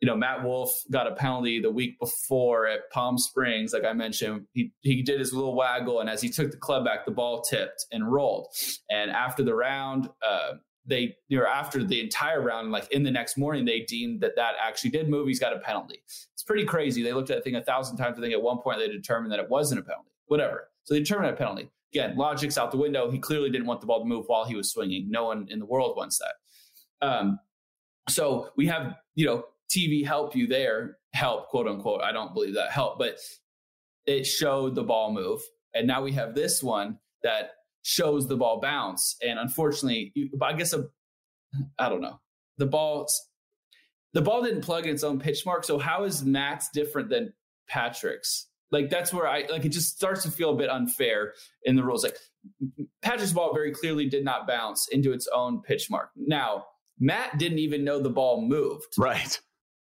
Speaker 4: you know, Matt Wolff got a penalty the week before at Palm Springs, like I mentioned. He he did his little waggle, and as he took the club back, the ball tipped and rolled. And after the round, uh, they you know after the entire round like in the next morning they deemed that that actually did move. He's got a penalty. It's pretty crazy. They looked at the thing a thousand times. I think at one point they determined that it wasn't a penalty. Whatever. So they determined a penalty. Again logic's out the window. He clearly didn't want the ball to move while he was swinging. No one in the world wants that. Um, so we have you know tv help you there help quote unquote i don't believe that help but it showed the ball move and now we have this one that shows the ball bounce. And unfortunately, I guess I don't know. The ball the ball didn't plug in its own pitch mark. So how is Matt's different than Patrick's? Like that's where I like it just starts to feel a bit unfair in the rules. Like Patrick's ball very clearly did not bounce into its own pitch mark. Now, Matt didn't even know the ball moved.
Speaker 3: Right.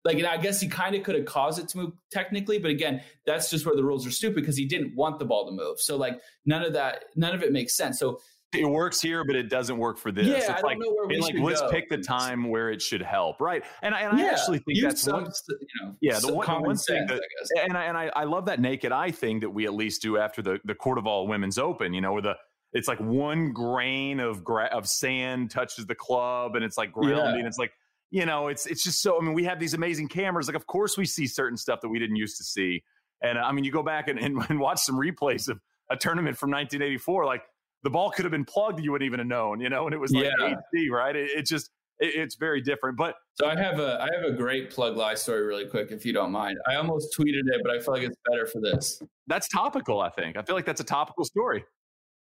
Speaker 4: Like, and I guess he kind of could have caused it to move technically, but again, that's just where the rules are stupid because he didn't want the ball to move. So like none of that, none of it makes sense. So
Speaker 3: it works here, but it doesn't work for this.
Speaker 4: Yeah,
Speaker 3: it's
Speaker 4: I don't know where we
Speaker 3: like let's
Speaker 4: go.
Speaker 3: pick the time where it should help, right? And I, and
Speaker 4: yeah,
Speaker 3: I actually think that's
Speaker 4: some,
Speaker 3: one,
Speaker 4: you know,
Speaker 3: yeah, the one, the one
Speaker 4: sense,
Speaker 3: thing that, and I, and I, I love that naked eye thing that we at least do after the the Court of All Women's Open. You know, where the it's like one grain of gra- of sand touches the club, and it's like grounding.
Speaker 4: Yeah.
Speaker 3: It's like you know, it's it's just so. I mean, we have these amazing cameras. Like, of course, we see certain stuff that we didn't used to see. And uh, I mean, you go back and, and, <laughs> and watch some replays of a tournament from 1984. Like the ball could have been plugged, you wouldn't even have known, you know. And it was like
Speaker 4: Yeah.
Speaker 3: HD, right? It, it just it, it's very different. But
Speaker 4: So I have a I have a great plug lie story really quick if you don't mind. I almost tweeted it, but I feel like it's better for this.
Speaker 3: that's topical. I think. I feel like that's a topical story.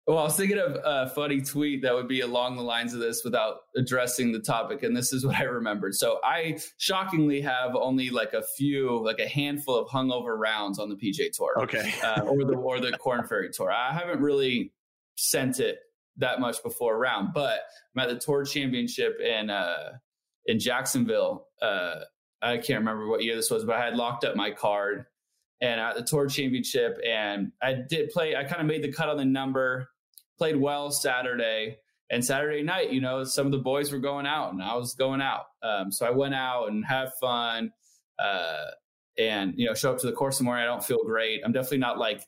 Speaker 4: Well, I was thinking of a funny tweet that would be along the lines of this without addressing the topic, and this is what I remembered. So I shockingly have only like a few, like a handful of hungover rounds on the PGA Tour,
Speaker 3: Okay.
Speaker 4: uh, or the or the Korn Ferry Tour. I haven't really sent it that much before a round, but I'm at the Tour Championship in uh, in Jacksonville. Uh, I can't remember what year this was, but I had locked up my card and at the tour championship and i did play i kind of made the cut on the number played well saturday and saturday night you know some of the boys were going out and i was going out um, so i went out and have fun uh, and you know show up to the course in the morning i don't feel great i'm definitely not like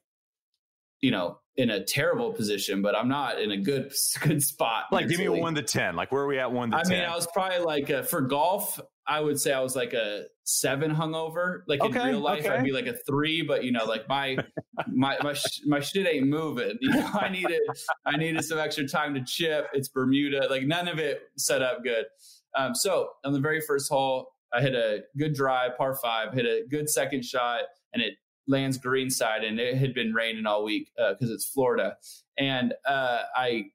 Speaker 4: you know in a terrible position but i'm not in a good <laughs> good spot
Speaker 3: Like, give me a one to ten. Like, where are we at one to
Speaker 4: I
Speaker 3: ten?
Speaker 4: mean, I was probably like a, for golf. I would say I was like a seven hungover. Like in real life,
Speaker 3: okay.
Speaker 4: I'd be like a three. But you know, like my <laughs> my my sh- my shit ain't moving. <laughs> You know, I needed I needed some extra time to chip. It's Bermuda. Like none of it set up good. Um, so on the very first hole, I hit a good drive, par five. Hit a good second shot, and it lands green side. And it had been raining all week because it's Florida. And uh, I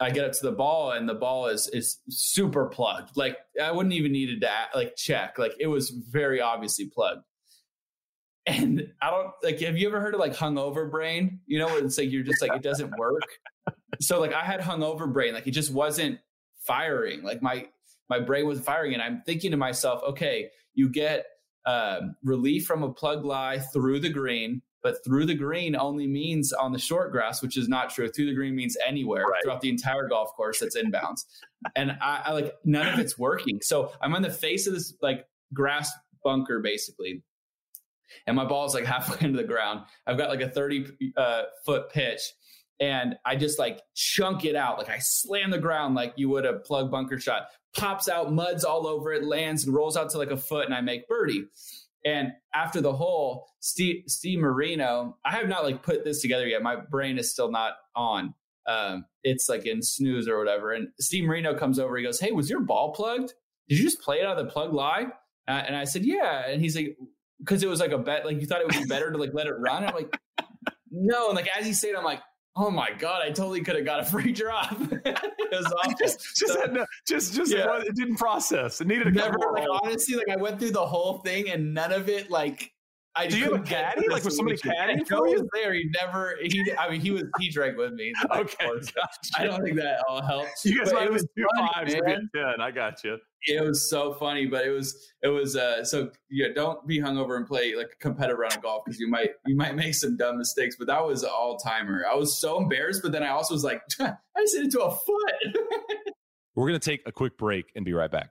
Speaker 4: I get up to the ball and the ball is is super plugged. Like I wouldn't even needed to like check. Like it was very obviously plugged. And I don't like. Have you ever heard of like hungover brain? You know, it's like you're just like it doesn't work. so like I had hungover brain. Like it just wasn't firing. Like my my brain was firing, and I'm thinking to myself, okay, you get um, relief from a plug lie through the green, but through the green only means on the short grass, which is not true. Through the green means anywhere right. throughout the entire golf course that's inbounds. and I, I like none of it's working. So I'm on the face of this like grass bunker basically. And my ball is like halfway <laughs> into the ground. I've got like a 30 uh, foot pitch and I just like chunk it out. Like I slam the ground like you would a plug bunker shot, pops out, muds all over it, lands and rolls out to like a foot, and I make birdie. And after the hole, Steve, Steve Marino, I have not like put this together yet. My brain is still not on. Um, it's like in snooze or whatever. And Steve Marino comes over. He goes, "Hey, was your ball plugged? Did you just play it out of the plug lie?" Uh, and I said, "Yeah." And he's like, "Because it was like a bet. Like you thought it would be better to like let it run." And I'm like, "No." And like as he said, I'm like, oh my god, I totally could have got a free drop. <laughs> it was <laughs> awful.
Speaker 3: just, just, so, no, just, just yeah. it, didn't process. It needed a
Speaker 4: never. Like honestly, like I went through the whole thing and none of it like.
Speaker 3: I Do you have a caddy? Like was somebody caddying for you?
Speaker 4: Was there. He never. He. I mean, he was. He drank with me. <laughs>
Speaker 3: okay. Gotcha.
Speaker 4: I don't think that all helps.
Speaker 3: You guys might have two fives, ten. I got you
Speaker 4: it was so funny, but it was it was uh so yeah, don't be hungover and play like a competitive round of golf because you might you might make some dumb mistakes. But that was all timer. I was so embarrassed, but then I also was like, I just hit it to a foot. <laughs>
Speaker 5: We're gonna take a quick break and be right back.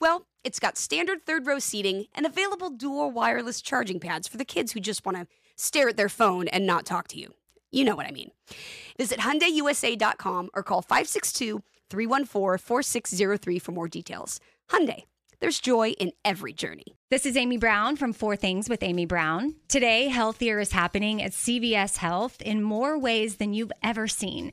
Speaker 2: Well, it's got standard third row seating and available dual wireless charging pads for the kids who just want to stare at their phone and not talk to you. You know what I mean. Visit HyundaiUSA.com or call 562-314-4603 for more details. Hyundai. There's joy in every journey.
Speaker 6: This is Amy Brown from Four Things with Amy Brown. Today, healthier is happening at CVS Health in more ways than you've ever seen.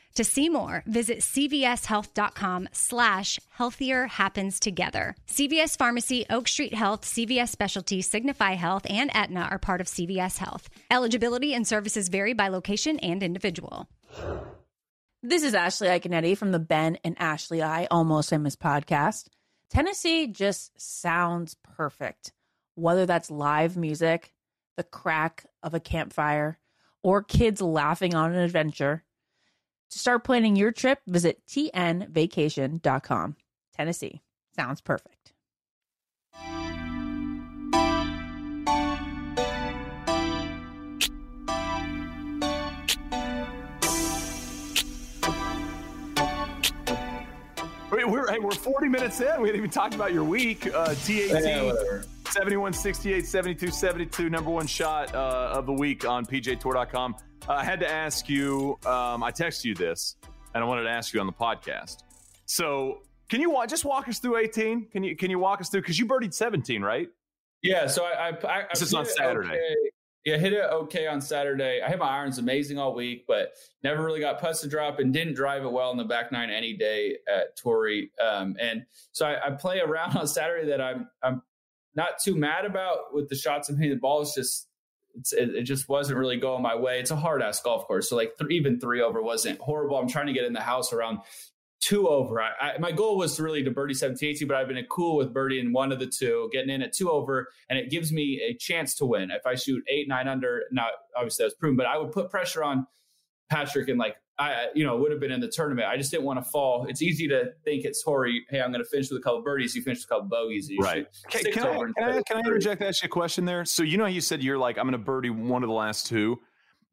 Speaker 6: To see more, visit cvshealth.com slash healthier happens together. CVS Pharmacy, Oak Street Health, CVS Specialty, Signify Health, and Aetna are part of CVS Health. Eligibility and services vary by location and individual.
Speaker 7: This is Ashley Iaconetti from the Ben and Ashley I Almost Famous podcast. Tennessee just sounds perfect, whether that's live music, the crack of a campfire, or kids laughing on an adventure. To start planning your trip, visit tnvacation.com. Tennessee sounds perfect.
Speaker 3: we're hey, we're 40 minutes in. We haven't even talked about your week. Uh, T18, yeah, 71 68, 72 72, number one shot uh, of the week on pgatour.com Uh, I had to ask you, um, I texted you this, and I wanted to ask you on the podcast. So, can you wa- just walk us through 18? Can you can you walk us through? Because you birdied 17, right?
Speaker 4: Yeah. So I, I, I
Speaker 3: this is on Saturday. Okay
Speaker 4: yeah, hit it okay on Saturday. I hit my irons amazing all week, but never really got putts to drop and didn't drive it well in the back nine any day at Torrey. Um, and so I, I, play around <laughs> on Saturday that I'm I'm not too mad about with the shots I'm hitting. The ball is just it, it, just wasn't really going my way. It's a hard ass golf course, so like even three over wasn't horrible. I'm trying to get in the house around two over. I, I, my goal was really to birdie 17, 18, but I've been cool with birdie in one of the two, getting in at two over, and it gives me a chance to win. If I shoot eight, nine under, not obviously that's proven, but I would put pressure on Patrick and like I, you know, would have been in the tournament. I just didn't want to fall. It's easy to think it's Torrey. Hey, I'm going to finish with a couple birdies. You finish with a couple bogeys.
Speaker 3: right. Can, can, I, can, I, can I interject? Ask you a question there. So you know, you said you're like I'm going to birdie one of the last two.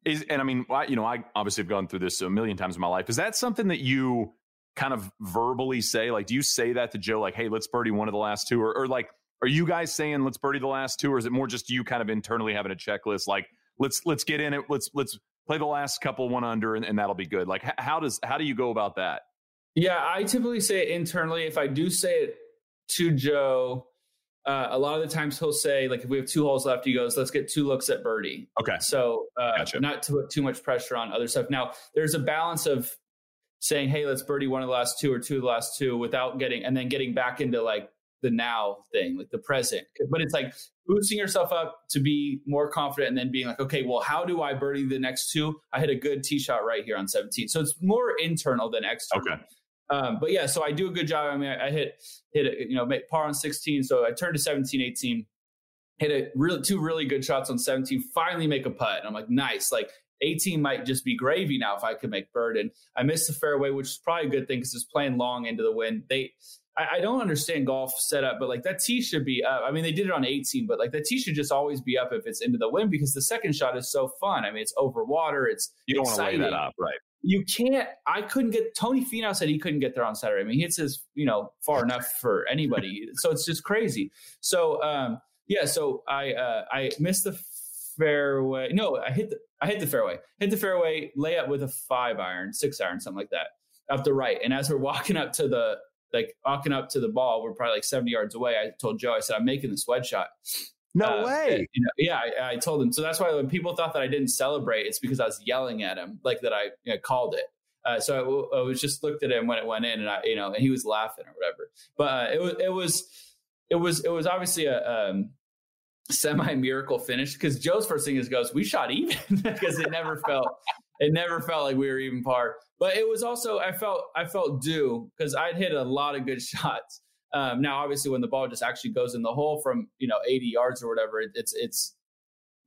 Speaker 3: Is and I mean, I, you know, I obviously have gone through this a million times in my life. Is that something that you kind of verbally say? Like, do you say that to Joe, like, hey, let's birdie one of the last two? Or, or like, are you guys saying let's birdie the last two? Or is it more just you kind of internally having a checklist? Like, let's let's get in it. Let's let's play the last couple one under, and, and that'll be good. Like, how does how do you go about that?
Speaker 4: Yeah, I typically say it internally. If I do say it to Joe, uh, a lot of the times he'll say, like, if we have two holes left, he goes, let's get two looks at birdie.
Speaker 3: Okay.
Speaker 4: So, uh,
Speaker 3: Gotcha.
Speaker 4: not to put too much pressure on other stuff. Now, there's a balance of saying, hey, let's birdie one of the last two or two of the last two without getting, and then getting back into like the now thing, like the present. But it's like boosting yourself up to be more confident and then being like, okay, well, how do I birdie the next two? I hit a good tee shot right here on 17. So it's more internal than external.
Speaker 3: Okay.
Speaker 4: Um, but yeah, so I do a good job. I mean, I, I hit hit it, you know, make par on 16. So I turned to 17, 18, hit a really two really good shots on 17. Finally make a putt. And I'm like, nice. Like 18 might just be gravy now if I could make bird. And I missed the fairway, which is probably a good thing because it's playing long into the wind. They, I, I don't understand golf setup, but like that tee should be up. I mean, they did it on 18, but like that tee should just always be up if it's into the wind because the second shot is so fun. I mean, it's over water. It's
Speaker 3: You don't want to lay that up, right?
Speaker 4: you can't i couldn't get tony Finau said he couldn't get there on saturday i mean he hits his you know far enough for anybody <laughs> so it's just crazy so um yeah so i uh i missed the fairway no i hit the i hit the fairway hit the fairway lay up with a five iron six iron something like that up the right and as we're walking up to the like walking up to the ball we're probably like 70 yards away i told joe i said i'm making the sweat shot
Speaker 3: No
Speaker 4: uh,
Speaker 3: way.
Speaker 4: you know, yeah, I, I told him. So that's why when people thought that I didn't celebrate, it's because I was yelling at him, like that I you know, called it. Uh, so I, I was just looked at him when it went in, and I, you know, and he was laughing or whatever. But uh, it was, it was, it was, it was obviously a um, semi miracle finish because Joe's first thing is goes, we shot even <laughs> because it never felt, it never felt like we were even par. But it was also, I felt, I felt due because I'd hit a lot of good <laughs> shots. Um, now, obviously, when the ball just actually goes in the hole from you know 80 yards or whatever, it, it's it's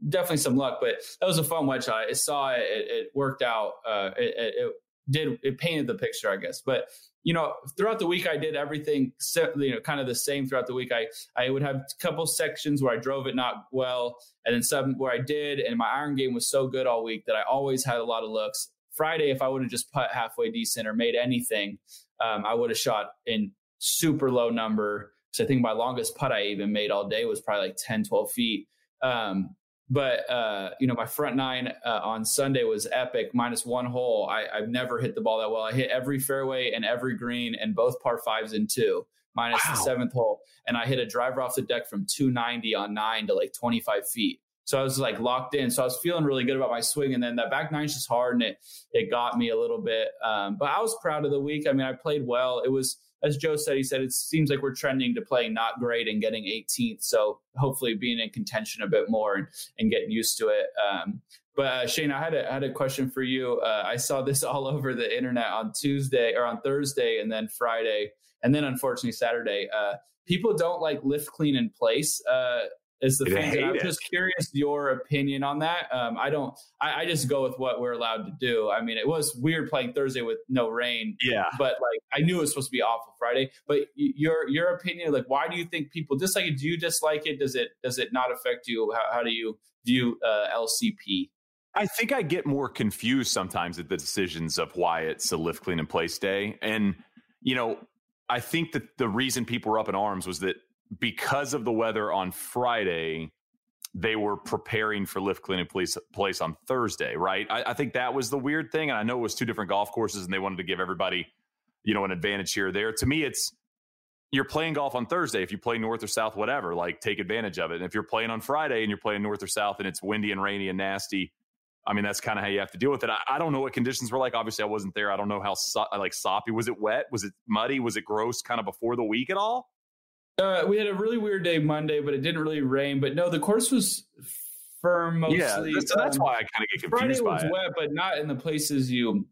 Speaker 4: definitely some luck. But that was a fun wedge shot. I saw it; it, it worked out. Uh, it, it, did it painted the picture, I guess. But you know, throughout the week, I did everything you know kind of the same throughout the week. I I would have a couple sections where I drove it not well, and then some where I did, and my iron game was so good all week that I always had a lot of looks. Friday, if I would have just put halfway decent or made anything, um, I would have shot in super low number. Because I think my longest putt I even made all day was probably like 10, 12 feet. Um, but uh, you know, my front nine uh, on Sunday was epic, minus one hole. I, I've never hit the ball that well. I hit every fairway and every green and both par fives and two, minus
Speaker 3: Wow.
Speaker 4: the seventh hole. And I hit a driver off the deck from 290 on nine to like 25 feet. So I was like locked in. So I was feeling really good about my swing. And then that back nine's just hard and it it got me a little bit. Um, but I was proud of the week. I mean, I played well. It was as Joe said, he said it seems like we're trending to playing not great and getting 18th. So hopefully being in contention a bit more and, and getting used to it. Um, but uh, Shane, I had a had a question for you. Uh, I saw this <laughs> all over the internet on Tuesday or on Thursday, and then Friday, and then unfortunately Saturday. Uh, people don't like lift clean in place. Is the thing. I'm
Speaker 3: it.
Speaker 4: just curious your opinion on that. Um, I don't. I, I just go with what we're allowed to do. I mean, it was weird playing Thursday with no rain
Speaker 3: Yeah.
Speaker 4: but like I knew it was supposed to be awful Friday. But your your opinion, like, why do you think people dislike it? Do you dislike it? Does it does it not affect you? How, how do you view uh, LCP?
Speaker 3: I think I get more confused sometimes at the decisions of why it's a lift clean and place day. And, you know, I think that the reason people were up in arms was that because of the weather on Friday, they were preparing for lift clean and place, place on Thursday, right? I, I think that was the weird thing. And I know it was two different golf courses and they wanted to give everybody, you know, an advantage here or there. To me, it's you're playing golf on Thursday. If you play north or south, whatever, like take advantage of it. And if you're playing on Friday and you're playing north or south and it's windy and rainy and nasty, I mean, that's kind of how you have to deal with it. I, I don't know what conditions were like. Obviously, I wasn't there. I don't know how so, like soppy was it. Wet? Was it muddy? Was it gross? Kind of before the week at all?
Speaker 4: Uh, we had a really weird day Monday, but it didn't really rain. But no, the course was firm mostly.
Speaker 3: yeah, so that's
Speaker 4: Um,
Speaker 3: why I kind of get
Speaker 4: Friday
Speaker 3: confused by
Speaker 4: was
Speaker 3: it.
Speaker 4: wet, but not in the places you.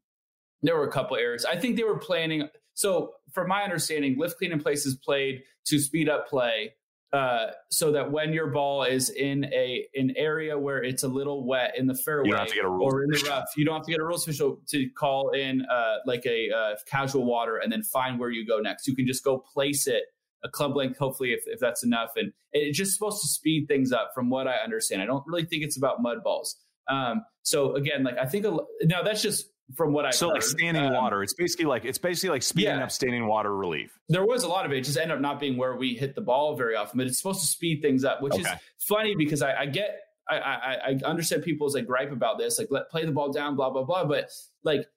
Speaker 4: There were a couple areas. I think they were planning. So, from my understanding, lift clean in place is played to speed up play, uh, so that when your ball is in a an area where it's a little wet in the fairway
Speaker 3: You don't have to get a rules
Speaker 4: or in the rough, you don't have to get a rules official to call in uh, like a uh, casual water and then find where you go next. You can just go place it a club length, hopefully, if, if that's enough. And it's just supposed to speed things up, from what I understand. I don't really think it's about mud balls. Um, so again, like I think a, now that's just from what I
Speaker 3: So like standing
Speaker 4: Um,
Speaker 3: water, it's basically like it's basically like speeding
Speaker 4: yeah.
Speaker 3: up standing water relief.
Speaker 4: There was a lot of it. It just ended up not being where we hit the ball very often, but it's supposed to speed things up, which is funny because I, I get I, I, I understand people's like gripe about this, like let play the ball down, blah blah blah. But like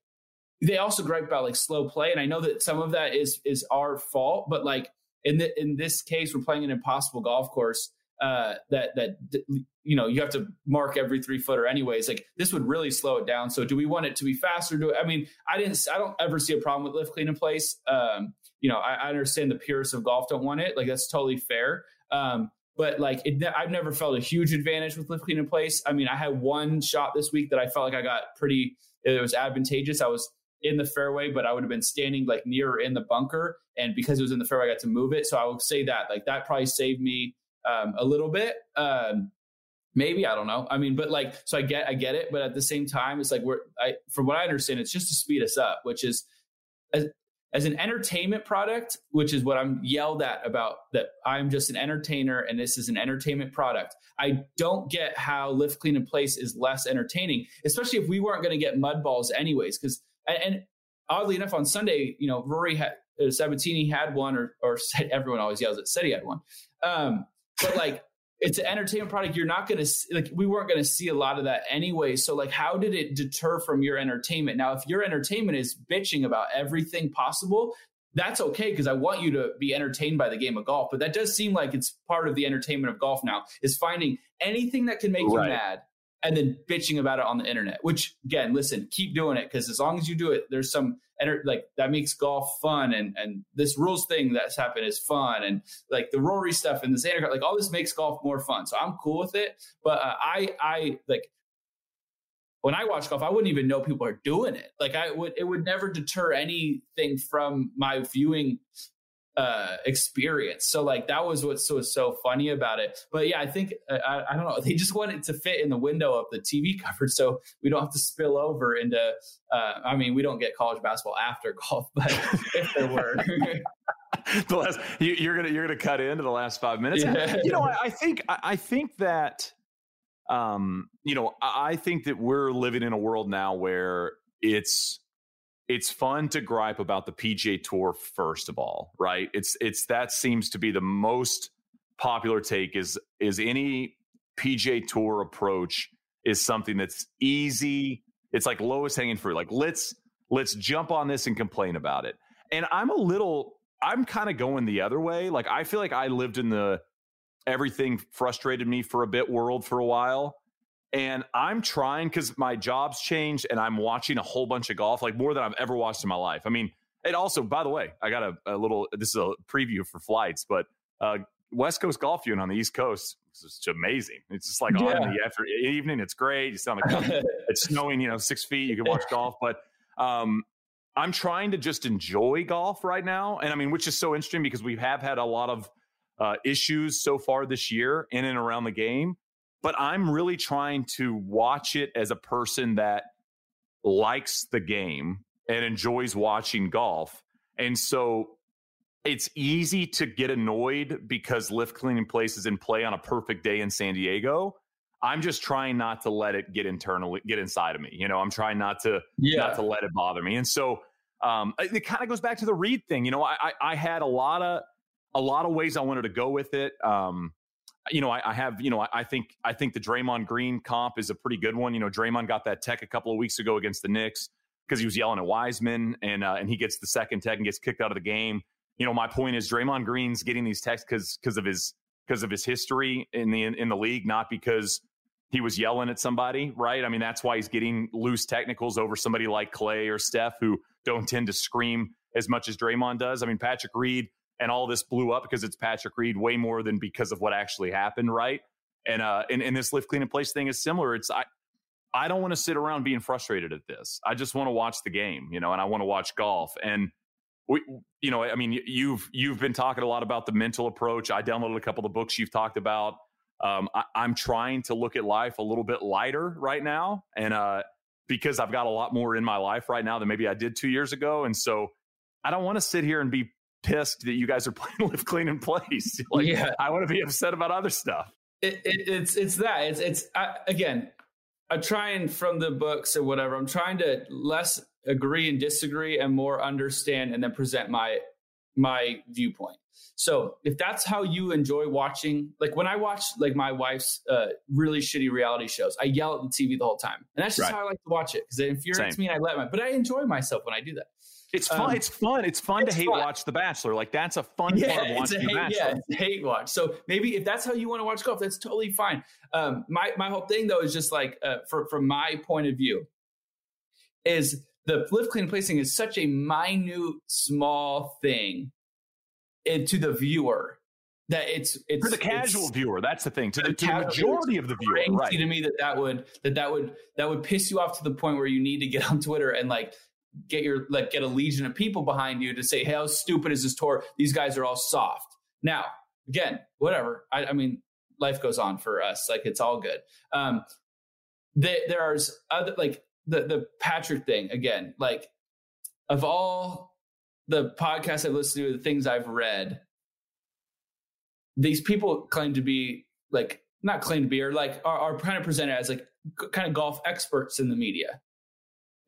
Speaker 4: they also gripe about like slow play, and I know that some of that is is our fault. But like in the, in this case, we're playing an impossible golf course uh, that that you know you have to mark every three footer anyways. Like this would really slow it down. So do we want it to be faster? Do I mean I didn't I don't ever see a problem with lift clean in place. Um, you know I, I understand the purists of golf don't want it. Like that's totally fair. Um, but like it, I've never felt a huge advantage with lift clean in place. I mean I had one shot this week that I felt like I got pretty. It was advantageous. I was in the fairway, but I would have been standing like nearer in the bunker. And because it was in the fairway, I got to move it. So I would say that like that probably saved me um, a little bit. Um, maybe I don't know. I mean, but like, so I get I get it, but at the same time, it's like we're I from what I understand, it's just to speed us up, which is as as an entertainment product, which is what I'm yelled at about that I'm just an entertainer and this is an entertainment product. I don't get how lift clean in place is less entertaining, especially if we weren't going to get mud balls anyways. Because and oddly enough, on Sunday, you know, Rory had uh, Sabbatini had one, or or <laughs> said everyone always yells it said he had one. Um, but like it's an entertainment product you're not going to see, like we weren't going to see a lot of that anyway so like how did it deter from your entertainment now if your entertainment is bitching about everything possible that's okay because i want you to be entertained by the game of golf but that does seem like it's part of the entertainment of golf now is finding anything that can make right. you mad and then bitching about it on the internet which again listen keep doing it because as long as you do it there's some like that makes golf fun and and this rules thing that's happened is fun and like the rory stuff and the xander like all this makes golf more fun so i'm cool with it but uh, i i like when I watch golf, I wouldn't even know people are doing it. Like I would, it would never deter anything from my viewing uh experience. So like that was what's so so funny about it. But yeah i think uh, I, I don't know. They just want it to fit in the window of the tv <laughs> coverage so we don't have to spill over into uh i mean we don't get college basketball after golf <laughs> but if there were. <laughs>
Speaker 3: The last you, are gonna you're gonna cut into the last five minutes. Yeah. you know I, I think I, I think that um you know I think that we're living in a world now where it's it's fun to gripe about the PGA Tour first of all, right? It's it's that seems to be the most popular take is is any PGA Tour approach is something that's easy. It's like lowest hanging fruit. Like let's let's jump on this and complain about it. And I'm a little I'm kind of going the other way. Like I feel like I lived in the everything frustrated me for a bit world for a while and I'm trying because my job's changed and I'm watching a whole bunch of golf, like more than I've ever watched in my life. I mean, it also, by the way, I got a, a little, this is a preview for flights, but uh, West Coast golf viewing on the East Coast is just amazing. It's just like yeah. on the after evening, it's great. You sound like <laughs> it's snowing, you know, six feet, you can watch golf. But um, I'm trying to just enjoy golf right now. And I mean, which is so interesting because we have had a lot of uh, issues so far this year in and around the game but I'm really trying to watch it as a person that likes the game and enjoys watching golf. And so it's easy to get annoyed because lift cleaning places in play on a perfect day in San Diego. I'm just trying not to let it get internally get inside of me. You know, I'm trying not to yeah. not to let it bother me. And so um, it, it kind of goes back to the Reed thing. You know, I, I, I had a lot of a lot of ways I wanted to go with it. Um, you know, I, I, have, you know, I, I, think I think the Draymond Green comp is a pretty good one. You know, Draymond got that tech a couple of weeks ago against the Knicks because he was yelling at Wiseman, and uh, and he gets the second tech and gets kicked out of the game. You know, my point is Draymond Green's getting these techs because because of his because of his history in the in, in the league, not because he was yelling at somebody, right? I mean, that's why he's getting loose technicals over somebody like Klay or Steph who don't tend to scream as much as Draymond does. I mean, Patrick Reed and all this blew up because it's Patrick Reed way more than because of what actually happened, right? And uh and, and this lift clean and place thing is similar. It's I I don't want to sit around being frustrated at this. I just want to watch the game, you know, and I want to watch golf. And we you know, I mean you've you've been talking a lot about the mental approach. I downloaded a couple of books you've talked about. Um, I, I'm trying to look at life a little bit lighter right now. And uh because I've got a lot more in my life right now than maybe I did two years ago. And so I don't want to sit here and be pissed that you guys are <laughs> playing lift clean in place. <laughs> like, yeah. I want to be upset about other stuff.
Speaker 4: It, it, it's it's that it's it's I, again. I'm trying from the books or whatever. I'm trying to less agree and disagree and more understand and then present my my viewpoint. So if that's how you enjoy watching, like when I watch like my wife's uh, really shitty reality shows, I yell at the TV the whole time, and that's just right. how I like to watch it because it infuriates Same. me, and I let my. But I enjoy myself when I do that.
Speaker 5: It's fun. Um, it's fun. It's fun it's to hate fun. watch The Bachelor. Like that's a fun yeah, part of watching
Speaker 4: hate,
Speaker 5: The Bachelor.
Speaker 4: Yeah, it's a hate watch. So maybe if that's how you want to watch golf, that's totally fine. Um, my my whole thing though is just like uh, for, from my point of view, is the lift clean placing is such a minute, small thing to the viewer that it's it's
Speaker 5: for the casual viewer. That's the thing. To the, to the majority of the viewer, right?
Speaker 4: To me, that that would that that would that would piss you off to the point where you need to get <laughs> on Twitter and like get your like get a legion of people behind you to say, "Hey, how stupid is this tour? These guys are all soft." Now, again, whatever. I, I mean, life goes on for us. Like it's all good. Um, there, there's other like the the Patrick thing again. Like of all the podcasts I've listened to, the things I've read, these people claim to be like not claim to be or like are, are kind of presented as like kind of golf experts in the media.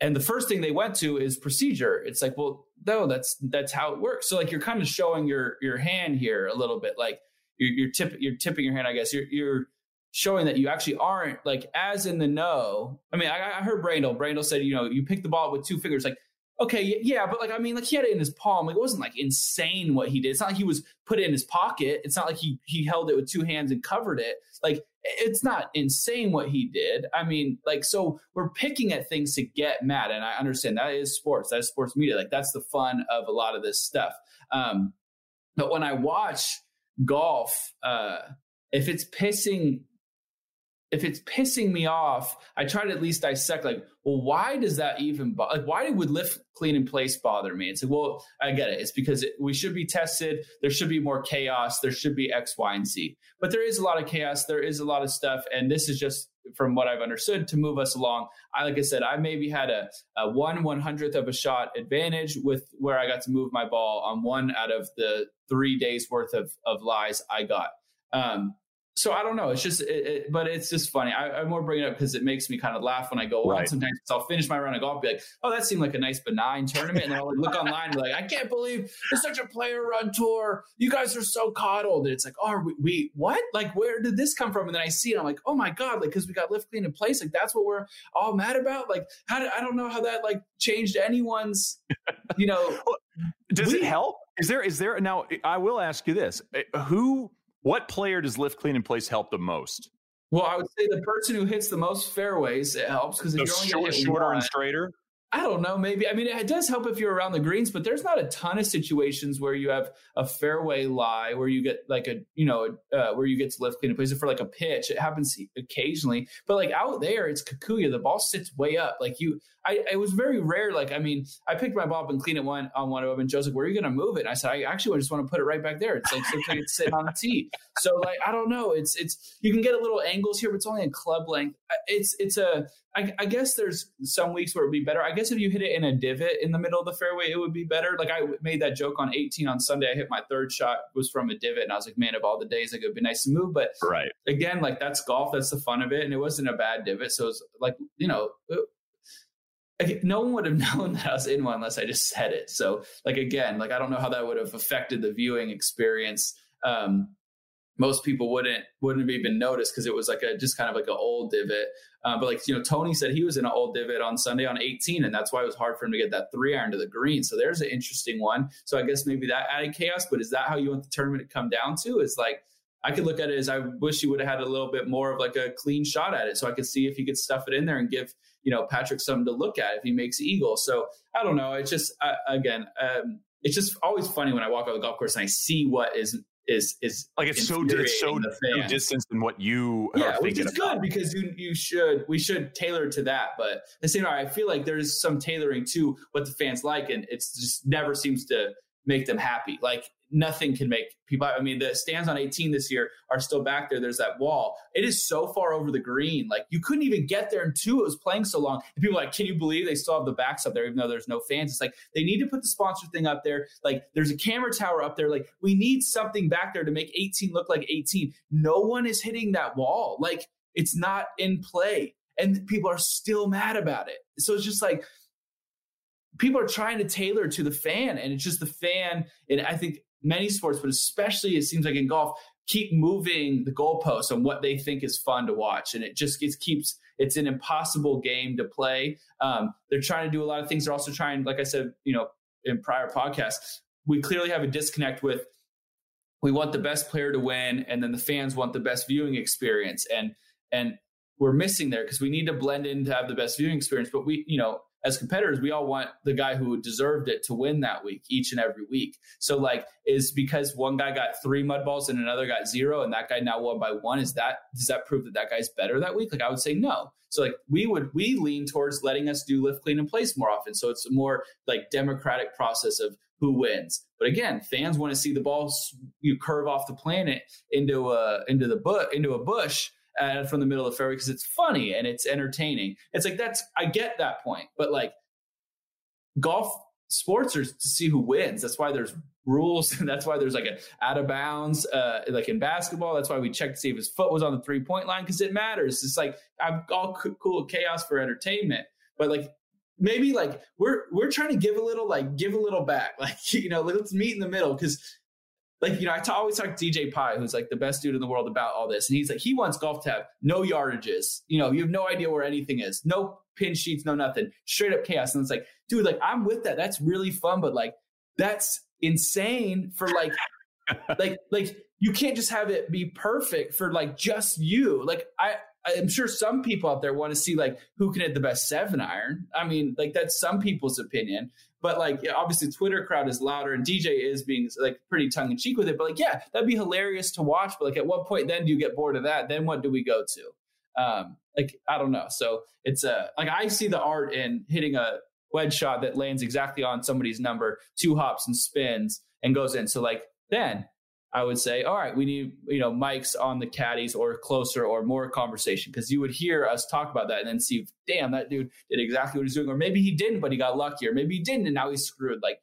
Speaker 4: And the first thing they went to is procedure. It's like, well, no, that's that's how it works. So like you're kind of showing your your hand here a little bit, like you're you're, tip, you're tipping your hand. I guess you're you're showing that you actually aren't like as in the know. I mean, I, I heard Brandel. Brandel said, you know, you pick the ball with two fingers. Like okay, yeah, but like I mean, like he had it in his palm. Like, it wasn't like insane what he did. It's not like he was put it in his pocket. It's not like he he held it with two hands and covered it. Like it's not insane what he did. I mean, like so we're picking at things to get mad, and I understand that is sports. That is sports media. Like that's the fun of a lot of this stuff. Um, but when I watch golf, uh, if it's pissing if it's pissing me off, I try to at least dissect like, well, why does that even bo- like why would lift clean in place bother me? It's like, well, I get it. It's because it, we should be tested. There should be more chaos. There should be X, Y, and Z. But there is a lot of chaos. There is a lot of stuff, and this is just from what I've understood to move us along. I like I said, I maybe had a, a one one hundredth of a shot advantage with where I got to move my ball on one out of the three days worth of of lies I got. Um, so I don't know. It's just, it, it, but it's just funny. I, am more bringing it up because it makes me kind of laugh when I go right. on. Sometimes I'll finish my round of golf, be like, "Oh, that seemed like a nice benign tournament," and then I'll look online and be like, "I can't believe it's such a player run tour. You guys are so coddled." And it's like, "Oh, we, we what? Like, where did this come from?" And then I see it, I'm like, "Oh my god!" Like, because we got lift clean in place. Like, that's what we're all mad about. Like, how did I don't know how that like changed anyone's, you know. <laughs>
Speaker 5: Does we, it help? Is there is there now? I will ask you this: eh, Who what player does lift clean in place help the most?
Speaker 4: Well, I would say the person who hits the most fairways it helps because if
Speaker 5: you're only short, shorter one, and straighter.
Speaker 4: I don't know. Maybe I mean it does help if you're around the greens, but there's not a ton of situations where you have a fairway lie where you get like a you know uh, where you get to lift clean in place it for like a pitch. It happens occasionally, but like out there, it's Kikuyu. The ball sits way up. Like you, I it was very rare. Like I mean, I picked my ball up and cleaned it one on one of them, and Joe's like, "Where are you going to move it?" And I said, "I actually just want to put it right back there. It's like it's sitting on the tee." So like I don't know. It's it's you can get a little angles here, but it's only a club length. It's it's a I, I, guess there's some weeks where it'd be better. I guess if you hit it in a divot in the middle of the fairway, it would be better. Like I made that joke on 18 on Sunday. I hit my third shot was from a divot, and I was like, man, of all the days, like it'd be nice to move. But
Speaker 5: right
Speaker 4: again, like that's golf. That's the fun of it, and it wasn't a bad divot. So it's like you know. It, no one would have <laughs> known that I was in one unless I just said it. So, like again, like I don't know how that would have affected the viewing experience. Um, most people wouldn't wouldn't have even noticed because it was like a just kind of like an old divot. Uh, but like you know, Tony said he was in an old divot on Sunday on 18, and that's why it was hard for him to get that three iron to the green. So there's an interesting one. So I guess maybe that added chaos. But is that how you want the tournament to come down to? Is like I could look at it as I wish he would have had a little bit more of like a clean shot at it, so I could see if he could stuff it in there and give you know Patrick something to look at if he makes eagle. So I don't know. It's just uh, again. Um, it's just always funny when I walk on the golf course and I see what is is is
Speaker 5: like it's so it's so distanced in what you
Speaker 4: yeah, which is good because you you should we should tailor to that. But the same time, I feel like there's some tailoring to what the fans like, and it's just never seems to make them happy. Like nothing can make people. I mean, the stands on 18 this year are still back there. There's that wall. It is so far over the green. Like you couldn't even get there in two. It was playing so long. And people like, can you believe they still have the backs up there, even though there's no fans? It's like they need to put the sponsor thing up there. Like there's a camera tower up there. Like we need something back there to make 18 look like 18. No one is hitting that wall. Like it's not in play. And people are still mad about it. So it's just like, people are trying to tailor to the fan, and it's just the fan. And I think many sports, but especially it seems like in golf, keep moving the goalposts on what they think is fun to watch, and it just gets, keeps it's an impossible game to play. Um, they're trying to do a lot of things. They're also trying, like I said, you know, in prior podcasts, we clearly have a disconnect with we want the best player to win, and then the fans want the best viewing experience, and and we're missing there because we need to blend in to have the best viewing experience. But we, you know, as competitors, we all want the guy who deserved it to win that week, each and every week. So, like, is because one guy got three mud balls and another got zero, and that guy now won by one. Is that does that prove that that guy's better that week? Like, I would say no. So, like, we would we lean towards letting us do lift, clean, and place more often. So it's a more like democratic process of who wins. But again, fans want to see the ball you curve off the planet into a into the bush into a bush uh, from the middle of the fairway because it's funny and it's entertaining. It's like that's I get that point, but like golf sports are to see who wins. That's why there's rules, and <laughs> that's why there's like a out of bounds. Uh, like in basketball, that's why we check to see if his foot was on the three point line because it matters. It's like I'm all cool chaos for entertainment, but like maybe like we're we're trying to give a little like give a little back <laughs> like you know let's meet in the middle because like you know I t- always talk to dj pie who's like the best dude in the world about all this and he's like he wants golf to have no yardages. You know you have no idea where anything is. No pin sheets no nothing. Straight up chaos. And it's like dude like i'm with that. That's really fun but like that's insane for like <laughs> like like you can't just have it be perfect for like just you. Like i I'm sure some people out there want to see like who can hit the best seven iron. I mean, like that's some people's opinion, but like obviously Twitter crowd is louder and DJ is being like pretty tongue in cheek with it. But like, yeah, that'd be hilarious to watch. But like, at what point then do you get bored of that? Then what do we go to? Um, like I don't know. So it's a like I see the art in hitting a wedge shot that lands exactly on somebody's number, two hops and spins and goes in. So like then I would say, all right, we need, you know, mics on the caddies or closer or more conversation because you would hear us talk about that and then see, damn, that dude did exactly what he's doing. Or maybe he didn't, but he got lucky. Or maybe he didn't and now he's screwed. Like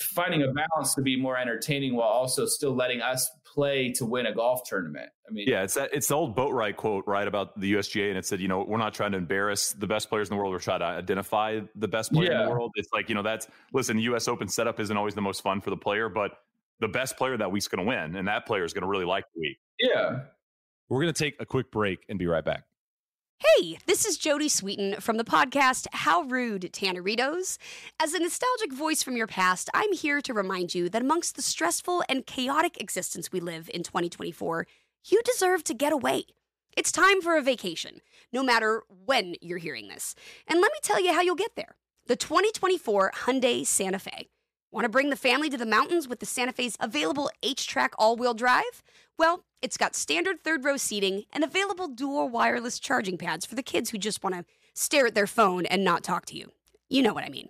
Speaker 4: finding a balance to be more entertaining while also still letting us play to win a golf tournament. I mean,
Speaker 5: yeah, it's that, it's the old Boatwright quote, right, about the USGA. And it said, you know, we're not trying to embarrass the best players in the world. We're trying to identify the best player yeah. in the world. It's like, you know, that's, listen, US Open setup isn't always the most fun for the player, but the best player that week's going to win, and that player is going to really like the week.
Speaker 4: Yeah.
Speaker 8: We're going to take a quick break and be right back.
Speaker 2: Hey, this is Jodie Sweetin from the podcast How Rude Tanneritos. As a nostalgic voice from your past, I'm here to remind you that amongst the stressful and chaotic existence we live in 2024, you deserve to get away. It's time for a vacation, no matter when you're hearing this. And let me tell you how you'll get there. The 2024 Hyundai Santa Fe. Want to bring the family to the mountains with the Santa Fe's available HTRAC all wheel drive? Well, it's got standard third row seating and available dual wireless charging pads for the kids who just want to stare at their phone and not talk to you. You know what I mean.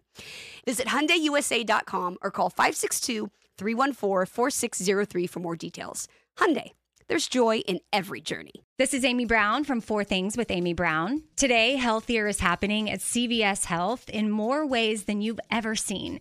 Speaker 2: Visit HyundaiUSA.com or call 562 314 4603 for more details. Hyundai. There's joy in every journey.
Speaker 6: This is Amy Brown from Four Things with Amy Brown. Today, healthier is happening at CVS Health in more ways than you've ever seen.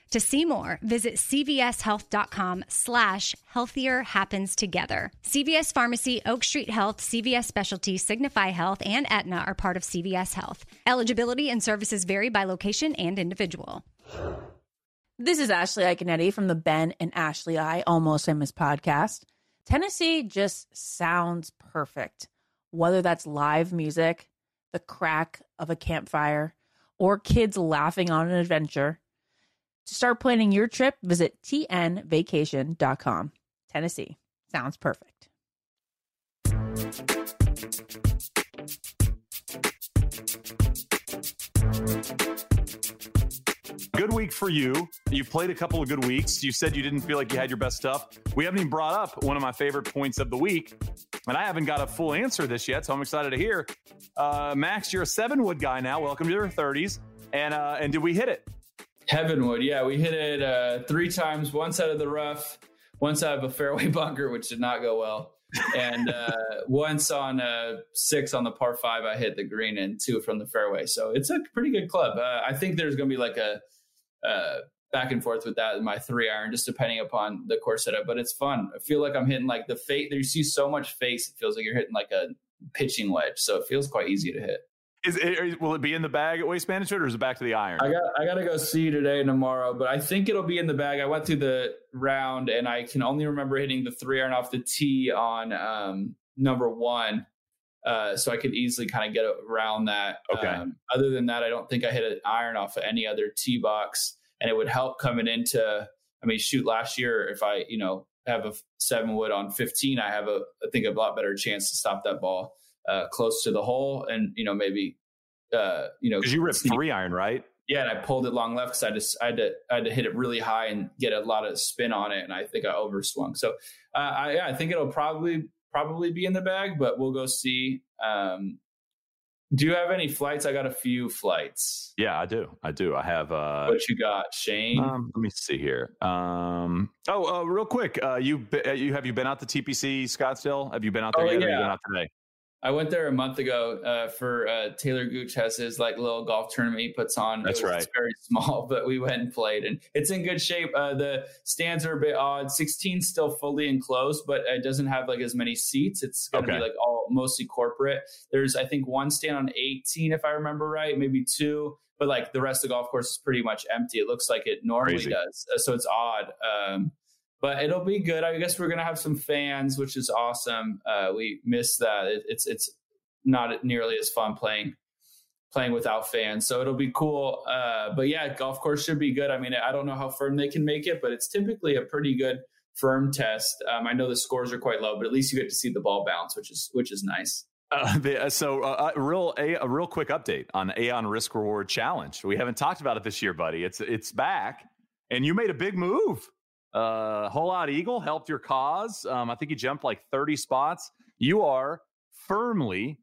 Speaker 6: To see more, visit cvshealth.com slash healthier happens together. CVS Pharmacy, Oak Street Health, CVS Specialty, Signify Health, and Aetna are part of CVS Health. Eligibility and services vary by location and individual.
Speaker 7: This is Ashley Iaconetti from the Ben and Ashley I Almost Famous podcast. Tennessee just sounds perfect, whether that's live music, the crack of a campfire, or kids laughing on an adventure. To start planning your trip, visit tnvacation.com. Tennessee sounds perfect.
Speaker 5: Good week for you. You played a couple of good weeks. You said you didn't feel like you had your best stuff. We haven't even brought up one of my favorite points of the week, and I haven't got a full answer this yet, so I'm excited to hear. Uh, Max, you're a seven wood guy now. Welcome to your 30s. And uh, and did we hit it?
Speaker 4: Heavenwood, yeah, we hit it uh, three times. Once out of the rough, once out of a fairway <laughs> bunker, which did not go well. and uh, <laughs> once on uh, six on the par five, I hit the green and two from the fairway. So it's a pretty good club. Uh, I think there's going to be like a uh, back and forth with that in my three iron, just depending upon the course setup. But it's fun. I feel like I'm hitting like the face. You see so much face. It feels like you're hitting like a pitching wedge. So it feels quite easy to hit.
Speaker 3: Is it, will it be in the bag at Waste Management, or is it back to the iron?
Speaker 4: I got I got to go see today and tomorrow, but I think it'll be in the bag. I went through the round, and I can only remember hitting the three iron off the tee on um, number one, uh, so I could easily kind of get around that.
Speaker 3: Okay.
Speaker 4: Um, other than that, I don't think I hit an iron off of any other tee box, and it would help coming into. I mean, shoot, last year if I you know have a seven wood on fifteen, I have a I think a lot better chance to stop that ball uh, close to the hole and you know maybe uh, you know
Speaker 3: because you ripped three iron right?
Speaker 4: Yeah and i pulled it long left because i just I had, to, I had to hit it really high and get a lot of spin on it and i think i overswung. So uh, I, yeah, I think it'll probably probably be in the bag but we'll go see um, do you have any flights? I got a few flights.
Speaker 3: Yeah i do i do. I have uh
Speaker 4: what you got shane?
Speaker 3: um, let me see here. Um oh uh, real quick uh you uh, you have you been out to tpc scottsdale? Have you been out there
Speaker 4: oh,
Speaker 3: yet
Speaker 4: yeah.
Speaker 3: have you been out today
Speaker 4: I went there a month ago uh, for uh, Taylor Gooch has his like little golf tournament he puts on.
Speaker 3: That's right.
Speaker 4: It's very <laughs> small, but we went and played, and it's in good shape. Uh, the stands are a bit odd. 16 still fully enclosed, but it doesn't have like as many seats. It's going to
Speaker 3: Okay.
Speaker 4: be like all mostly corporate. There's I think one stand on 18 if I remember right, maybe two. But like the rest of the golf course is pretty much empty. It looks like it normally
Speaker 3: Crazy.
Speaker 4: does, Uh, so it's odd. Um, but it'll be good. I guess we're gonna have some fans, which is awesome. Uh, we miss that. It, it's it's not nearly as fun playing playing without fans. So it'll be cool. Uh, but yeah, golf course should be good. I mean, I don't know how firm they can make it, but it's typically a pretty good firm test. Um, I know the scores are quite low, but at least you get to see the ball bounce, which is which is nice.
Speaker 3: Uh, <laughs> the, uh, so uh, a real a, a real quick update on Aon Risk Reward Challenge. We haven't talked about it this year, buddy. It's it's back, and you made a big move. Uh, Whole Lot Eagle helped your cause. Um, I think you jumped like thirty spots. You are firmly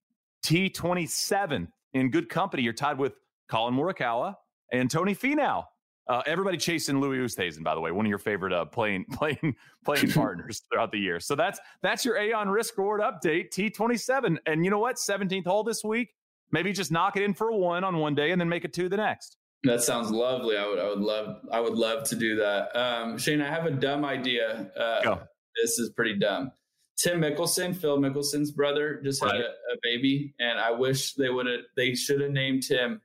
Speaker 3: T27 in good company. You're tied with Collin Morikawa and Tony Finau. Uh, everybody chasing Louis Oosthuizen, by the way, one of your favorite uh, playing <laughs> playing playing <laughs> partners throughout the year. So that's that's your Aon Risk Reward update, T27. And you know what? 17th hole this week. Maybe just knock it in for a one on one day and then make it two the next.
Speaker 4: That sounds lovely. I would I would love I would love to do that. Um, Shane, I have a dumb idea. Uh,
Speaker 3: Go.
Speaker 4: This is pretty dumb. Tim Mickelson, Phil Mickelson's brother, just had a, a baby, and I wish they would have. They should have named him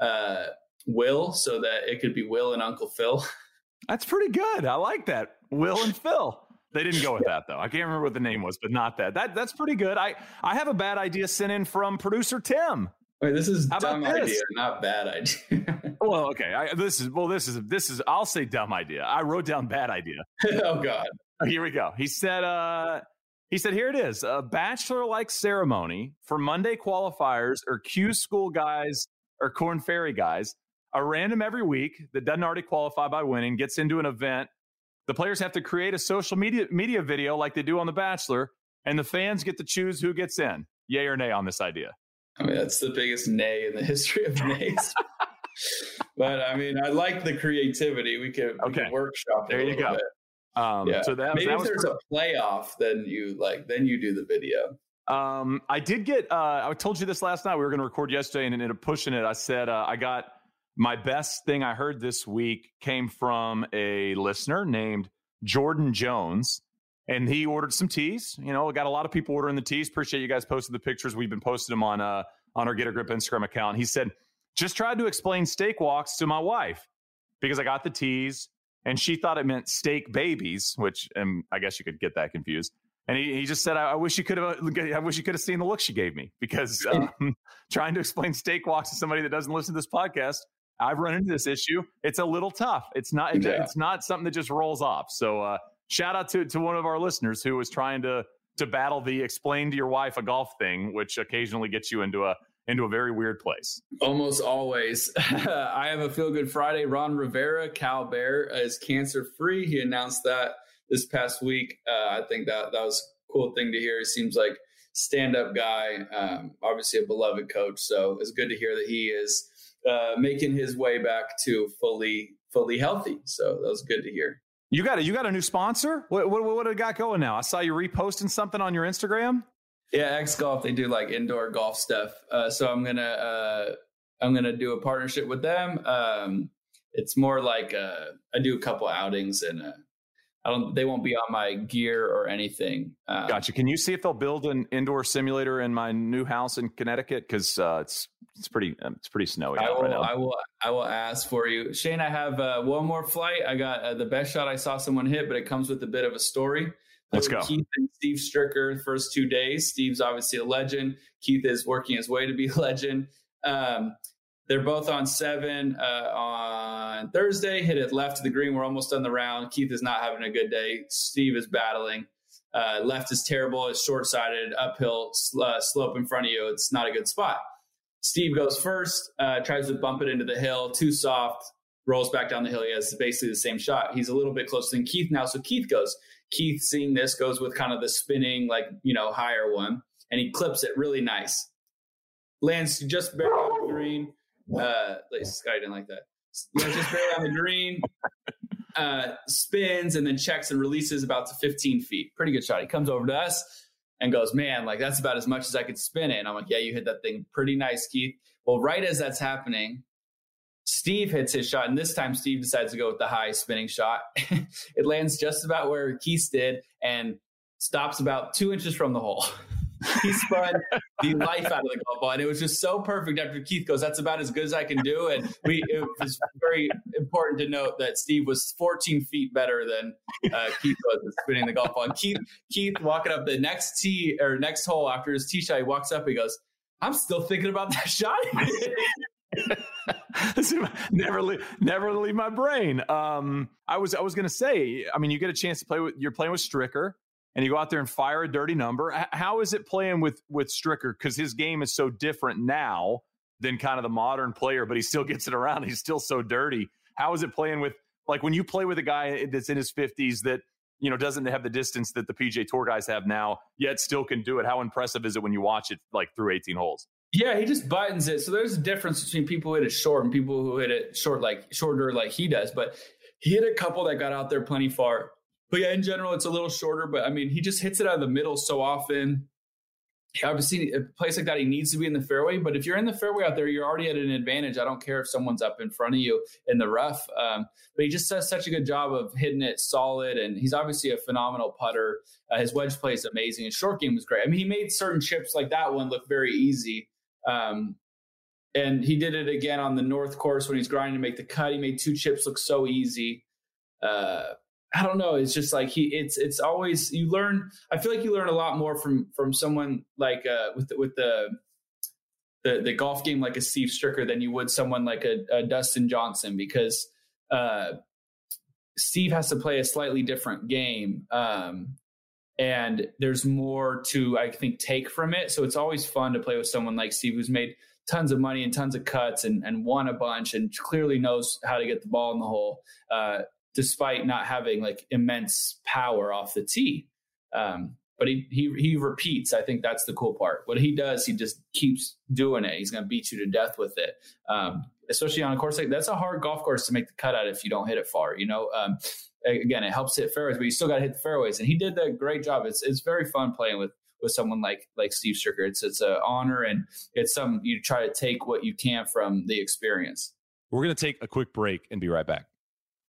Speaker 4: uh, Will, so that it could be Will and Uncle Phil. <laughs>
Speaker 3: That's pretty good. I like that. Will and Phil. They didn't go with that though. I can't remember what the name was, but not that. That that's pretty good. I I have a bad idea sent in from producer Tim.
Speaker 4: Wait, this is
Speaker 3: How
Speaker 4: dumb
Speaker 3: this?
Speaker 4: idea, not bad idea. <laughs>
Speaker 3: Well, okay. I, this is well. This is this is. I'll say dumb idea. I wrote down bad idea. <laughs>
Speaker 4: oh God.
Speaker 3: Oh, Here we go. He said, uh, he said, here it is. A bachelor like ceremony for Monday qualifiers or Q school guys or Korn Ferry guys. A random every week that doesn't already qualify by winning gets into an event. The players have to create a social media media video like they do on The Bachelor, and the fans get to choose who gets in. Yay or nay on this idea?
Speaker 4: I mean, that's the biggest nay in the history of nays. <laughs> but I mean, I like the creativity. We could, we
Speaker 3: Okay.
Speaker 4: could workshop. it
Speaker 3: There you go.
Speaker 4: bit.
Speaker 3: Um,
Speaker 4: Yeah.
Speaker 3: So that,
Speaker 4: Maybe
Speaker 3: that
Speaker 4: if
Speaker 3: was
Speaker 4: there's a playoff, then you like then you do the video.
Speaker 3: Um, I did get. Uh, I told you this last night. We were going to record yesterday, and ended up pushing it. I said uh, I got my best thing I heard this week came from a listener named Jordan Jones, and he ordered some teas. You know, we got a lot of people ordering the teas. Appreciate you guys posted the pictures. We've been posting them on uh on our Get a Grip Instagram account. He said just tried to explain steak walks to my wife because I got the teas, and she thought it meant steak babies, which um, I guess you could get that confused. And he, he just said, I, I wish you could have, I wish you could have seen the look she gave me because <laughs> um, <laughs> trying to explain steak walks to somebody that doesn't listen to this podcast, I've run into this issue. It's a little tough. It's not,
Speaker 4: Yeah.
Speaker 3: it's not something that just rolls off. So uh, shout out to, to one of our listeners who was trying to, to battle the explain to your wife a golf thing, which occasionally gets you into a, into a very weird place.
Speaker 4: Almost always. <laughs> I have a feel good Friday. Ron Rivera, Cal Bear, is cancer free. He announced that this past week. Uh, I think that that was a cool thing to hear. He seems like stand up guy, um, obviously a beloved coach. So it's good to hear that he is uh, making his way back to fully fully healthy. So that was good to hear.
Speaker 5: You got a you got a new sponsor? What what what we got going now? I saw you reposting something on your Instagram.
Speaker 4: Yeah, X Golf. They do like indoor golf stuff. Uh, so I'm gonna uh, I'm gonna do a partnership with them. Um, it's more like uh, I do a couple outings and I don't. They won't be on my gear or anything.
Speaker 5: Um, gotcha. Can you see if they'll build an indoor simulator in my new house in Connecticut? Because uh, it's it's pretty um, it's pretty snowy.
Speaker 4: I will.
Speaker 5: Right
Speaker 4: I will. I will ask for you, Shane. I have uh, one more flight. I got uh, the best shot I saw someone hit, but it comes with a bit of a story.
Speaker 5: Let's go.
Speaker 4: Keith and Steve Stricker first two days. Steve's obviously a legend. Keith is working his way to be <laughs> a legend. Um, they're both on seven uh, on Thursday. Hit it left to the green. We're almost done the round. Keith is not having a good day. Steve is battling. Uh, left is terrible. It's short sided, uphill uh, slope in front of you. It's not a good spot. Steve goes first, uh, tries to bump it into the hill, too soft, rolls back down the hill. He has basically the same shot. He's a little bit closer than Keith now. So Keith goes. Keith, seeing this, goes with kind of the spinning, like, you know, higher one, and he clips it really nice. Lands just barely on the green uh, like Sky didn't like that. just barely on the green. <laughs> Uh, spins and then checks and releases about to 15 feet. Pretty good shot. He comes over to us and goes, "Man, like that's about as much as I could spin it." And I'm like, "Yeah, you hit that thing pretty nice, Keith." Well, right as that's happening, Steve hits his shot, and this time Steve decides to go with the high spinning shot. <laughs> it lands just about where Keith did and stops about two inches from the hole. <laughs> he spun the life out of the golf ball, and it was just so perfect. After Keith goes, "That's about as good as I can do," and we it was very important to note that Steve was 14 feet better than uh, Keith was spinning the golf ball. And Keith, Keith walking up the next tee or next hole after his tee shot, he walks up, he goes, "I'm still thinking about that <laughs> shot."
Speaker 5: never leave, never leave my brain. Um, I was, I was to say, I mean, you get a chance to play with, you're playing with Stricker and you go out there and fire a dirty number. How is it playing with with Stricker? Because his game is so different now than kind of the modern player, but he still <laughs> gets it around. He's still so dirty. How is it playing with like when you play with a guy that's in his fifties that you know doesn't have the distance that the PGA Tour guys have now, yet still can do it? How impressive is it when you watch it like through eighteen holes?
Speaker 4: Yeah, he just buttons it. So there's a difference between people who hit it short and people who hit it short, like shorter, like he does. But he hit a couple that got out there plenty far but yeah, in general, it's a little shorter. But I mean, he just hits it out of the middle so often. Obviously, a place like that, he needs to be in the fairway. But if you're in the fairway out there, you're already at an advantage. I don't care if someone's up in front of you in the rough. Um, but he just does such a good job of hitting it solid. And he's obviously a phenomenal putter. Uh, his wedge play is amazing. His short game was great. I mean, he made certain chips like that one look very easy. Um, and he did it again on the North course when he's grinding to make the cut. He made two chips look so easy. Uh, I don't know. It's just like he. It's it's always you learn. I feel like you learn a lot more from from someone like uh, with the, with the the the golf game like a Steve Stricker than you would someone like a, a Dustin Johnson because uh, Steve has to play a slightly different game. Um, and there's more to I think take from it. So it's always fun to play with someone like Steve who's made tons of money and tons of cuts and, and won a bunch and clearly knows how to get the ball in the hole. Uh, despite not having like immense power off the tee. Um, but he, he he repeats. I think that's the cool part. What he does, he just keeps doing it. He's going to beat you to death with it. Um, especially on a course like that's a hard golf course to make the cut out if you don't hit it far. You know, um, again, it helps hit fairways, but you still got to hit the fairways. And he did that great job. It's it's very fun playing with with someone like like Steve Stricker. It's it's an honor and it's some you try to take what you can from the experience.
Speaker 8: We're going to take a quick break and be right back.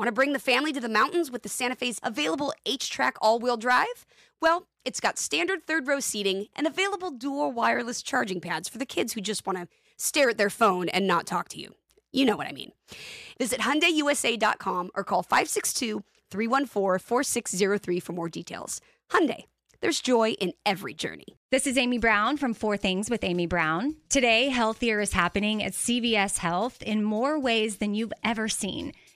Speaker 2: Want to bring the family to the mountains with the Santa Fe's available HTRAC all-wheel drive? Well, it's got standard third row seating and available dual wireless charging pads for the kids who just want to stare at their phone and not talk to you. You know what I mean. Visit HyundaiUSA.com or call 562-314-4603 for more details. Hyundai, There's joy in every journey.
Speaker 6: This is Amy Brown from Four Things with Amy Brown. Today, healthier is happening at CVS Health in more ways than you've ever seen.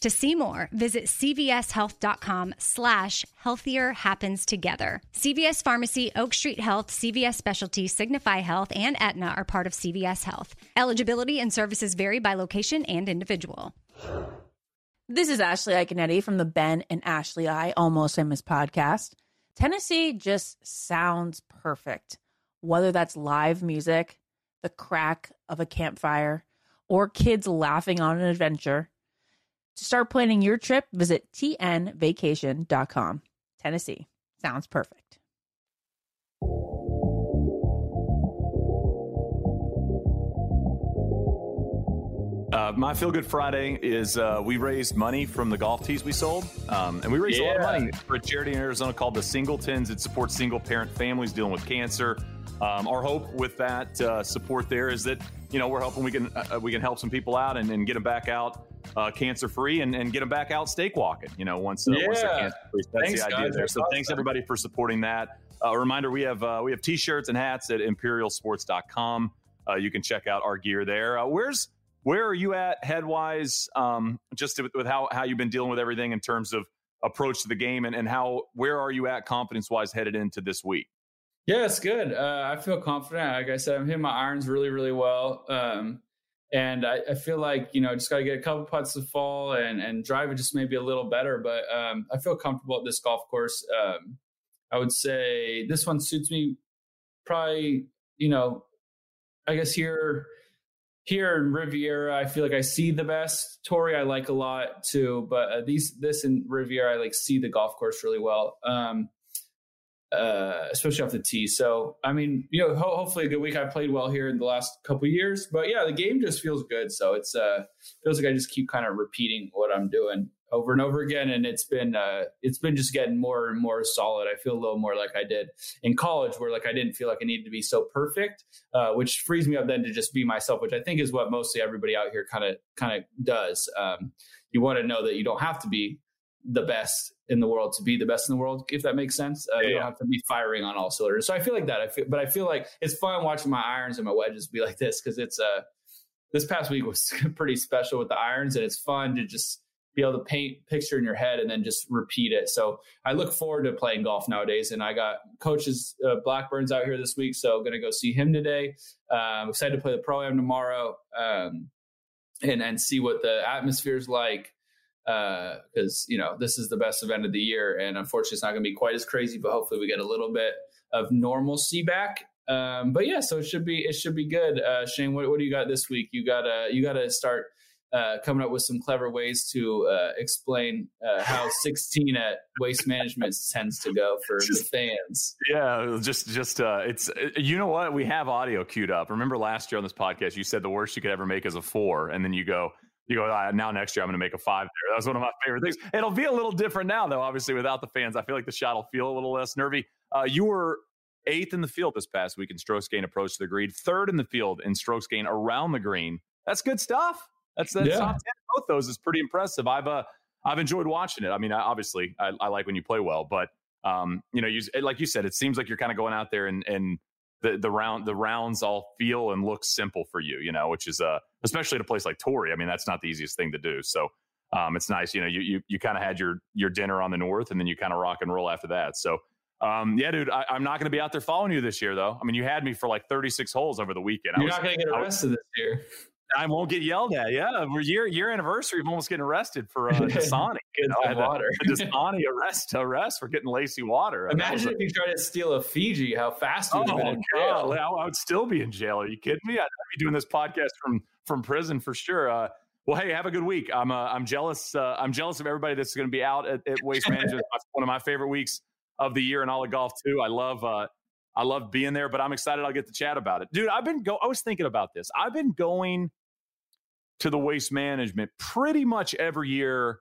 Speaker 6: To see more, visit cvshealth.com slash healthier happens together. CVS Pharmacy, Oak Street Health, CVS Specialty, Signify Health, and Aetna are part of CVS Health. Eligibility and services vary by location and individual.
Speaker 7: This is Ashley Iaconetti from the Ben and Ashley I Almost Famous podcast. Tennessee just sounds perfect, whether that's live music, the crack of a campfire, or kids laughing on an adventure. To start planning your trip, visit tnvacation.com. Tennessee sounds perfect.
Speaker 3: Uh, my Feel Good Friday is uh, we raised money from the golf tees we sold. Um, and we raised yeah. a lot of money for a charity in Arizona called the Singletons. It supports single parent families dealing with cancer. Um, our hope with that uh, support there is that you know we're hoping we can uh, we can help some people out and, and get them back out uh, cancer free and, and get them back out steak walking. You know once, uh,
Speaker 4: yeah.
Speaker 3: once they're
Speaker 4: cancer
Speaker 3: free. That's
Speaker 4: thanks,
Speaker 3: the idea
Speaker 4: guys.
Speaker 3: there. So
Speaker 4: awesome.
Speaker 3: thanks everybody for supporting that. a reminder: we have uh we have t-shirts and hats at imperialsports.com. Uh, you can check out our gear there. where's where are you at headwise um, just with, with how, how you've been dealing with everything in terms of approach to the game and, and how where are you at confidence wise headed into this week
Speaker 4: yeah it's good uh, i feel confident like i said i'm hitting my irons really really well um, and I, I, feel like you know just got to get a couple putts to fall and and drive it just maybe a little better. But um, i feel comfortable at this golf course. Um, i would say this one suits me probably you know i guess here here in Riviera, I feel like I see the best. Torrey, I like a lot too, but uh, these this in Riviera, I like see the golf course really well, um, uh, especially off the tee. So, I mean, you know, ho- hopefully a good week. I played well here in the last couple years, but yeah, the game just feels good. So it's uh, feels like I just keep kind of repeating what I'm doing over and over again and it's been uh, it's been just getting more and more solid i feel a little more like i did in college where like i didn't feel like i needed to be so perfect uh, which frees me up then to just be myself which i think is what mostly everybody out here kind of kind of does um, you want to know that you don't have to be the best in the world to be the best in the world if that makes sense uh, yeah. you don't have to be firing on all cylinders so i feel like that i feel but i feel like it's fun watching my irons and my wedges be like this because it's uh this past week was <laughs> pretty special with the irons and it's fun to just be able to paint picture in your head and then just repeat it. So I look forward to playing golf nowadays. And I got coaches uh, Blackburn's out here this week, so going to go see him today. Uh, excited to play the pro am tomorrow um, and and see what the atmosphere is like because uh, you know this is the best event of the year, and unfortunately it's not going to be quite as crazy, but hopefully we get a little bit of normalcy back. Um, but yeah, so it should be it should be good. Uh, Shane, what, what do you got this week? You got to you got to start uh, coming up with some clever ways to uh, explain uh, how 16 at waste management tends to go for just, the fans.
Speaker 3: Yeah, just just uh, it's uh, you know what we have audio queued up. Remember last year on this podcast, you said the worst you could ever make is a four, and then you go. You go ah, now. Next year, I'm going to make a five. There, that was one of my favorite things. It'll be a little different now, though. Obviously, without the fans, I feel like the shot will feel a little less nervy. Uh, you were eighth in the field this past week in strokes gain approach to the green, third in the field in strokes gain around the green. That's good stuff. That's that's yeah. top ten. Both those is pretty impressive. I've uh, I've enjoyed watching it. I mean, obviously, I, I like when you play well, but um, you know, you like you said, it seems like you're kind of going out there and and the the round the rounds all feel and look simple for you, you know, which is uh especially at a place like Torrey. I mean, that's not the easiest thing to do. So um, it's nice, you know, you you you kind of had your your dinner on the north, and then you kind of rock and roll after that. So. Um, yeah, dude, I, am not going to be out there following you this year, though. I mean, you had me for like 36 holes over the weekend.
Speaker 4: You're was, not going to get arrested was, this year.
Speaker 3: I won't get yelled at. Yeah, we're year year anniversary of almost getting arrested for uh, <laughs> Dasani.
Speaker 4: you know, water.
Speaker 3: The, the Dasani arrest arrest for getting lacy water.
Speaker 4: Imagine if a, you tried to steal a Fiji. How fast you would oh, have been in jail.
Speaker 3: I, I, would still be in jail. Are you kidding me? I'd be doing this podcast from from prison for sure. Uh, well, hey, have a good week. I'm uh, I'm jealous. Uh, I'm jealous of everybody that's going to be out at, at Waste <laughs> Management. one of my favorite weeks of the year in all of golf too. I love. Uh, I love being there, but I'm excited I'll get to chat about it. Dude, I've been go I was thinking about this. I've been going to the waste management pretty much every year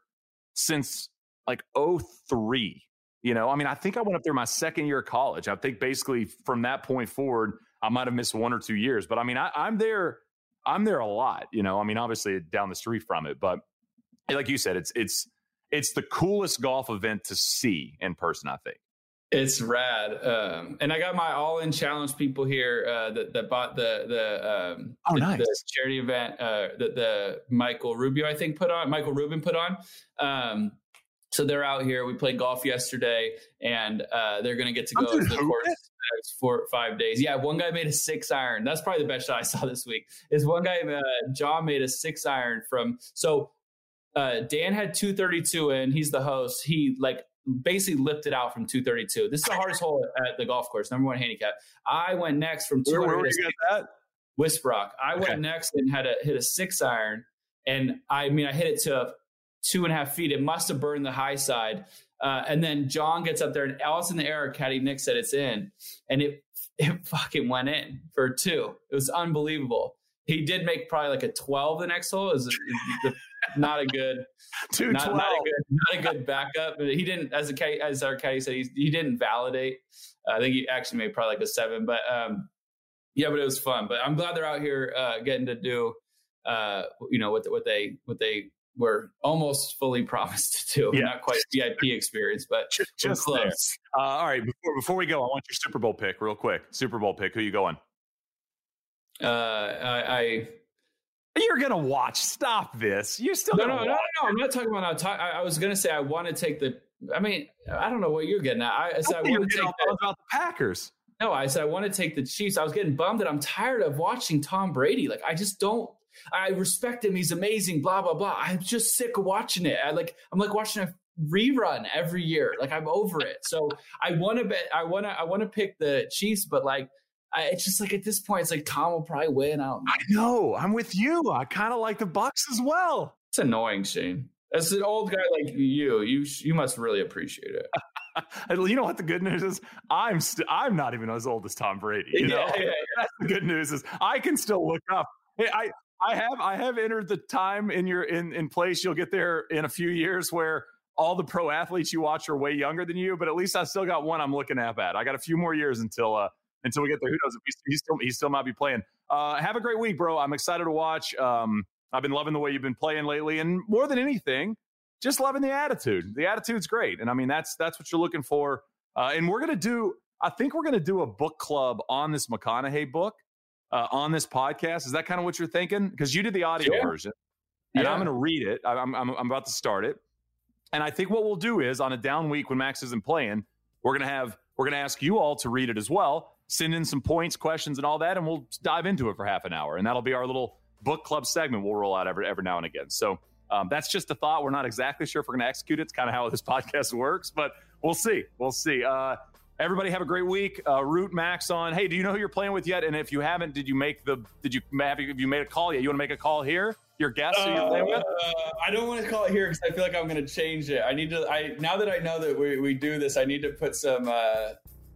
Speaker 3: since like 03. You know, I mean, I think I went up there my second year of college. I think basically from that point forward, I might have missed one or two years. But I mean, I, I'm there. I'm there a lot. You know, I mean, obviously down the street from it, but like you said, it's it's it's the coolest golf event to see in person. I think.
Speaker 4: It's rad, um, and I got my all-in challenge people here uh, that, that bought the the um,
Speaker 3: oh
Speaker 4: the,
Speaker 3: nice
Speaker 4: the charity event uh, that the Michael Rubio I think put on Michael Rubin put on. Um, so they're out here. We played golf yesterday, and uh, they're going to get to go to the course for five days. Yeah, one guy made a six iron. That's probably the best shot I saw <laughs> this week. Is one guy, uh, John, made a six iron from. So uh, Dan had two thirty two in. He's the host. He like basically lifted out from 232. This is the hardest hole at the golf course, number one handicap. I went next from 200.
Speaker 3: Where, where you that?
Speaker 4: Wisbrock. I okay. went next and had a hit a six iron, and I mean I hit it to two and a half feet. It must have burned the high side. Uh, and then John gets up there, and Alice in the air. Caddy Nick said it's in, and it it fucking went in for two. It was unbelievable. He did make probably like a twelve the next hole. is not a good, <laughs>
Speaker 3: Two
Speaker 4: not, not, a good, not a good backup. He didn't, as a as our caddy said, he, he didn't validate. Uh, I think he actually made probably like a seven, but um, yeah, but it was fun. But I'm glad they're out here uh, getting to do, uh, you know, what what they what they were almost fully <laughs> promised to do. Yeah. Not quite VIP experience, but
Speaker 3: just, just close. Uh, all right, before before we go, I want your Super Bowl pick real quick. Super Bowl pick. Who you going?
Speaker 4: Uh, I, I
Speaker 3: you're gonna watch. Stop this. You're still
Speaker 4: no,
Speaker 3: no,
Speaker 4: no, no, no, I'm not talking about. Talk, I, I was gonna say I want to take the. I mean, I don't know what you're getting at. I, I said I want to take
Speaker 3: the, about the Packers.
Speaker 4: No, I said I want to take the Chiefs. I was getting bummed that I'm tired of watching Tom Brady. Like I just don't. I respect him. He's amazing. Blah blah blah. I'm just sick of watching it. I like. I'm like watching a rerun every year. Like I'm over it. So I want to bet. I want to. I want to pick the Chiefs, but like I, it's just like at this point, it's like Tom will probably win out.
Speaker 3: I know. I'm with you. I kind of like the Bucs as well.
Speaker 4: It's annoying, Shane. As an old guy like you, you you must really appreciate it. <laughs>
Speaker 3: you know what the good news is? I'm st- I'm not even as old as Tom Brady. You know, yeah, yeah, <laughs> that's the good news is I can still look up. Hey, I I have I have entered the time in your in in place. You'll get there in a few years where all the pro athletes you watch are way younger than you, but at least I still got one I'm looking at. I got a few more years until uh, until we get there. Who knows? If he, still he still might be playing. Uh, have a great week, bro. I'm excited to watch. Um, I've been loving the way you've been playing lately, and more than anything, just loving the attitude. The attitude's great, and I mean that's that's what you're looking for. Uh, and we're gonna do. I think we're gonna do a book club on this McConaughey book uh, on this podcast. Is that kind of what you're thinking? Because you did the audio version, and yeah. I'm gonna read it. I'm, I'm I'm about to start it, and I think what we'll do is on a down week when Max isn't playing, we're gonna have we're gonna ask you all to read it as well send in some points, questions, and all that, and we'll dive into it for half an hour. And that'll be our little book club segment we'll roll out every, every now and again. So um, that's just a thought. We're not exactly sure if we're going to execute it. It's kind of how this <laughs> podcast works, but we'll see. We'll see. Uh, everybody have a great week. Uh, Root Max on. Hey, do you know who you're playing with yet? And if you haven't, did you make the? Did you have you, made a call yet? You want to make a call here? Your guest uh, you're
Speaker 4: I don't want to call it here because I feel like I'm going to change it. I need to. I now that I know that we, we do this, I need to put some uh,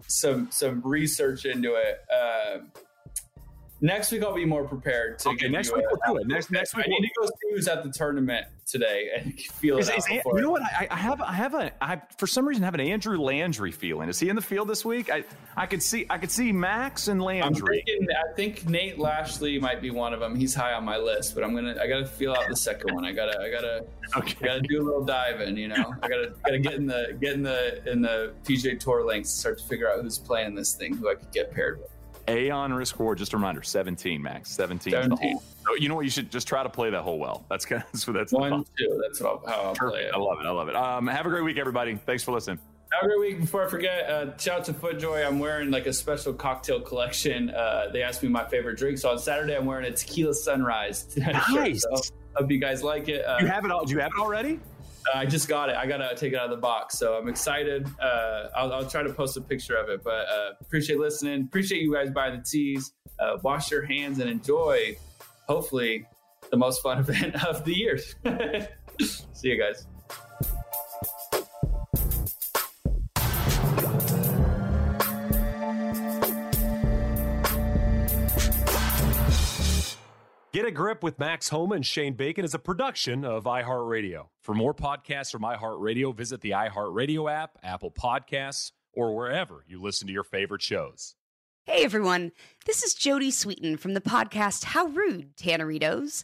Speaker 4: some some research into it. Uh, next week I'll be more prepared to.
Speaker 3: Okay, next week we'll do it. Next next week
Speaker 4: I need to go see who's at the tournament today and <laughs> feel
Speaker 3: is,
Speaker 4: it.
Speaker 3: Is, you know what? I, I, have I have a I for some reason have an Andrew Landry feeling. Is he in the field this week? I I could see I could see Max and Landry.
Speaker 4: Thinking, i think Nate Lashley might be one of them. He's high on my list, but I'm gonna I gotta feel out the second one. I gotta I gotta okay. I gotta do a little diving. You know, I gotta gotta get in the get in the in the PGA Tour links, start to figure out who's playing this thing, who I could get paired with.
Speaker 3: Aon risk reward, just a reminder, 17 max. 17. 17. So you know what? You should just try to play that whole well. That's kind of <laughs> that's, that's
Speaker 4: one, two. That's how I'll play it.
Speaker 3: I love it. I love it. Um, have a great week, everybody. Thanks for listening.
Speaker 4: Have a great week. Before I forget, uh, shout out to FootJoy. I'm wearing like a special cocktail collection. Uh, they asked me my favorite drink. So on Saturday, I'm wearing a tequila sunrise. <laughs>
Speaker 3: Nice.
Speaker 4: so, hope you guys like it. Uh,
Speaker 3: you have it all. Do you have it already?
Speaker 4: Uh, I just got it. I gotta take it out of the box, so I'm excited. Uh, I'll, I'll, try to post a picture of it. But uh, appreciate listening. Appreciate you guys buying the teas. Uh, wash your hands and enjoy. Hopefully, the most fun <laughs> event of the year. <laughs> See you guys.
Speaker 8: Get a Grip with Max Homa and Shane Bacon is a production of iHeartRadio. For more podcasts from iHeartRadio, visit the iHeartRadio app, Apple Podcasts, or wherever you listen to your favorite shows.
Speaker 2: Hey everyone, this is Jodie Sweetin from the podcast How Rude, Tanneritos.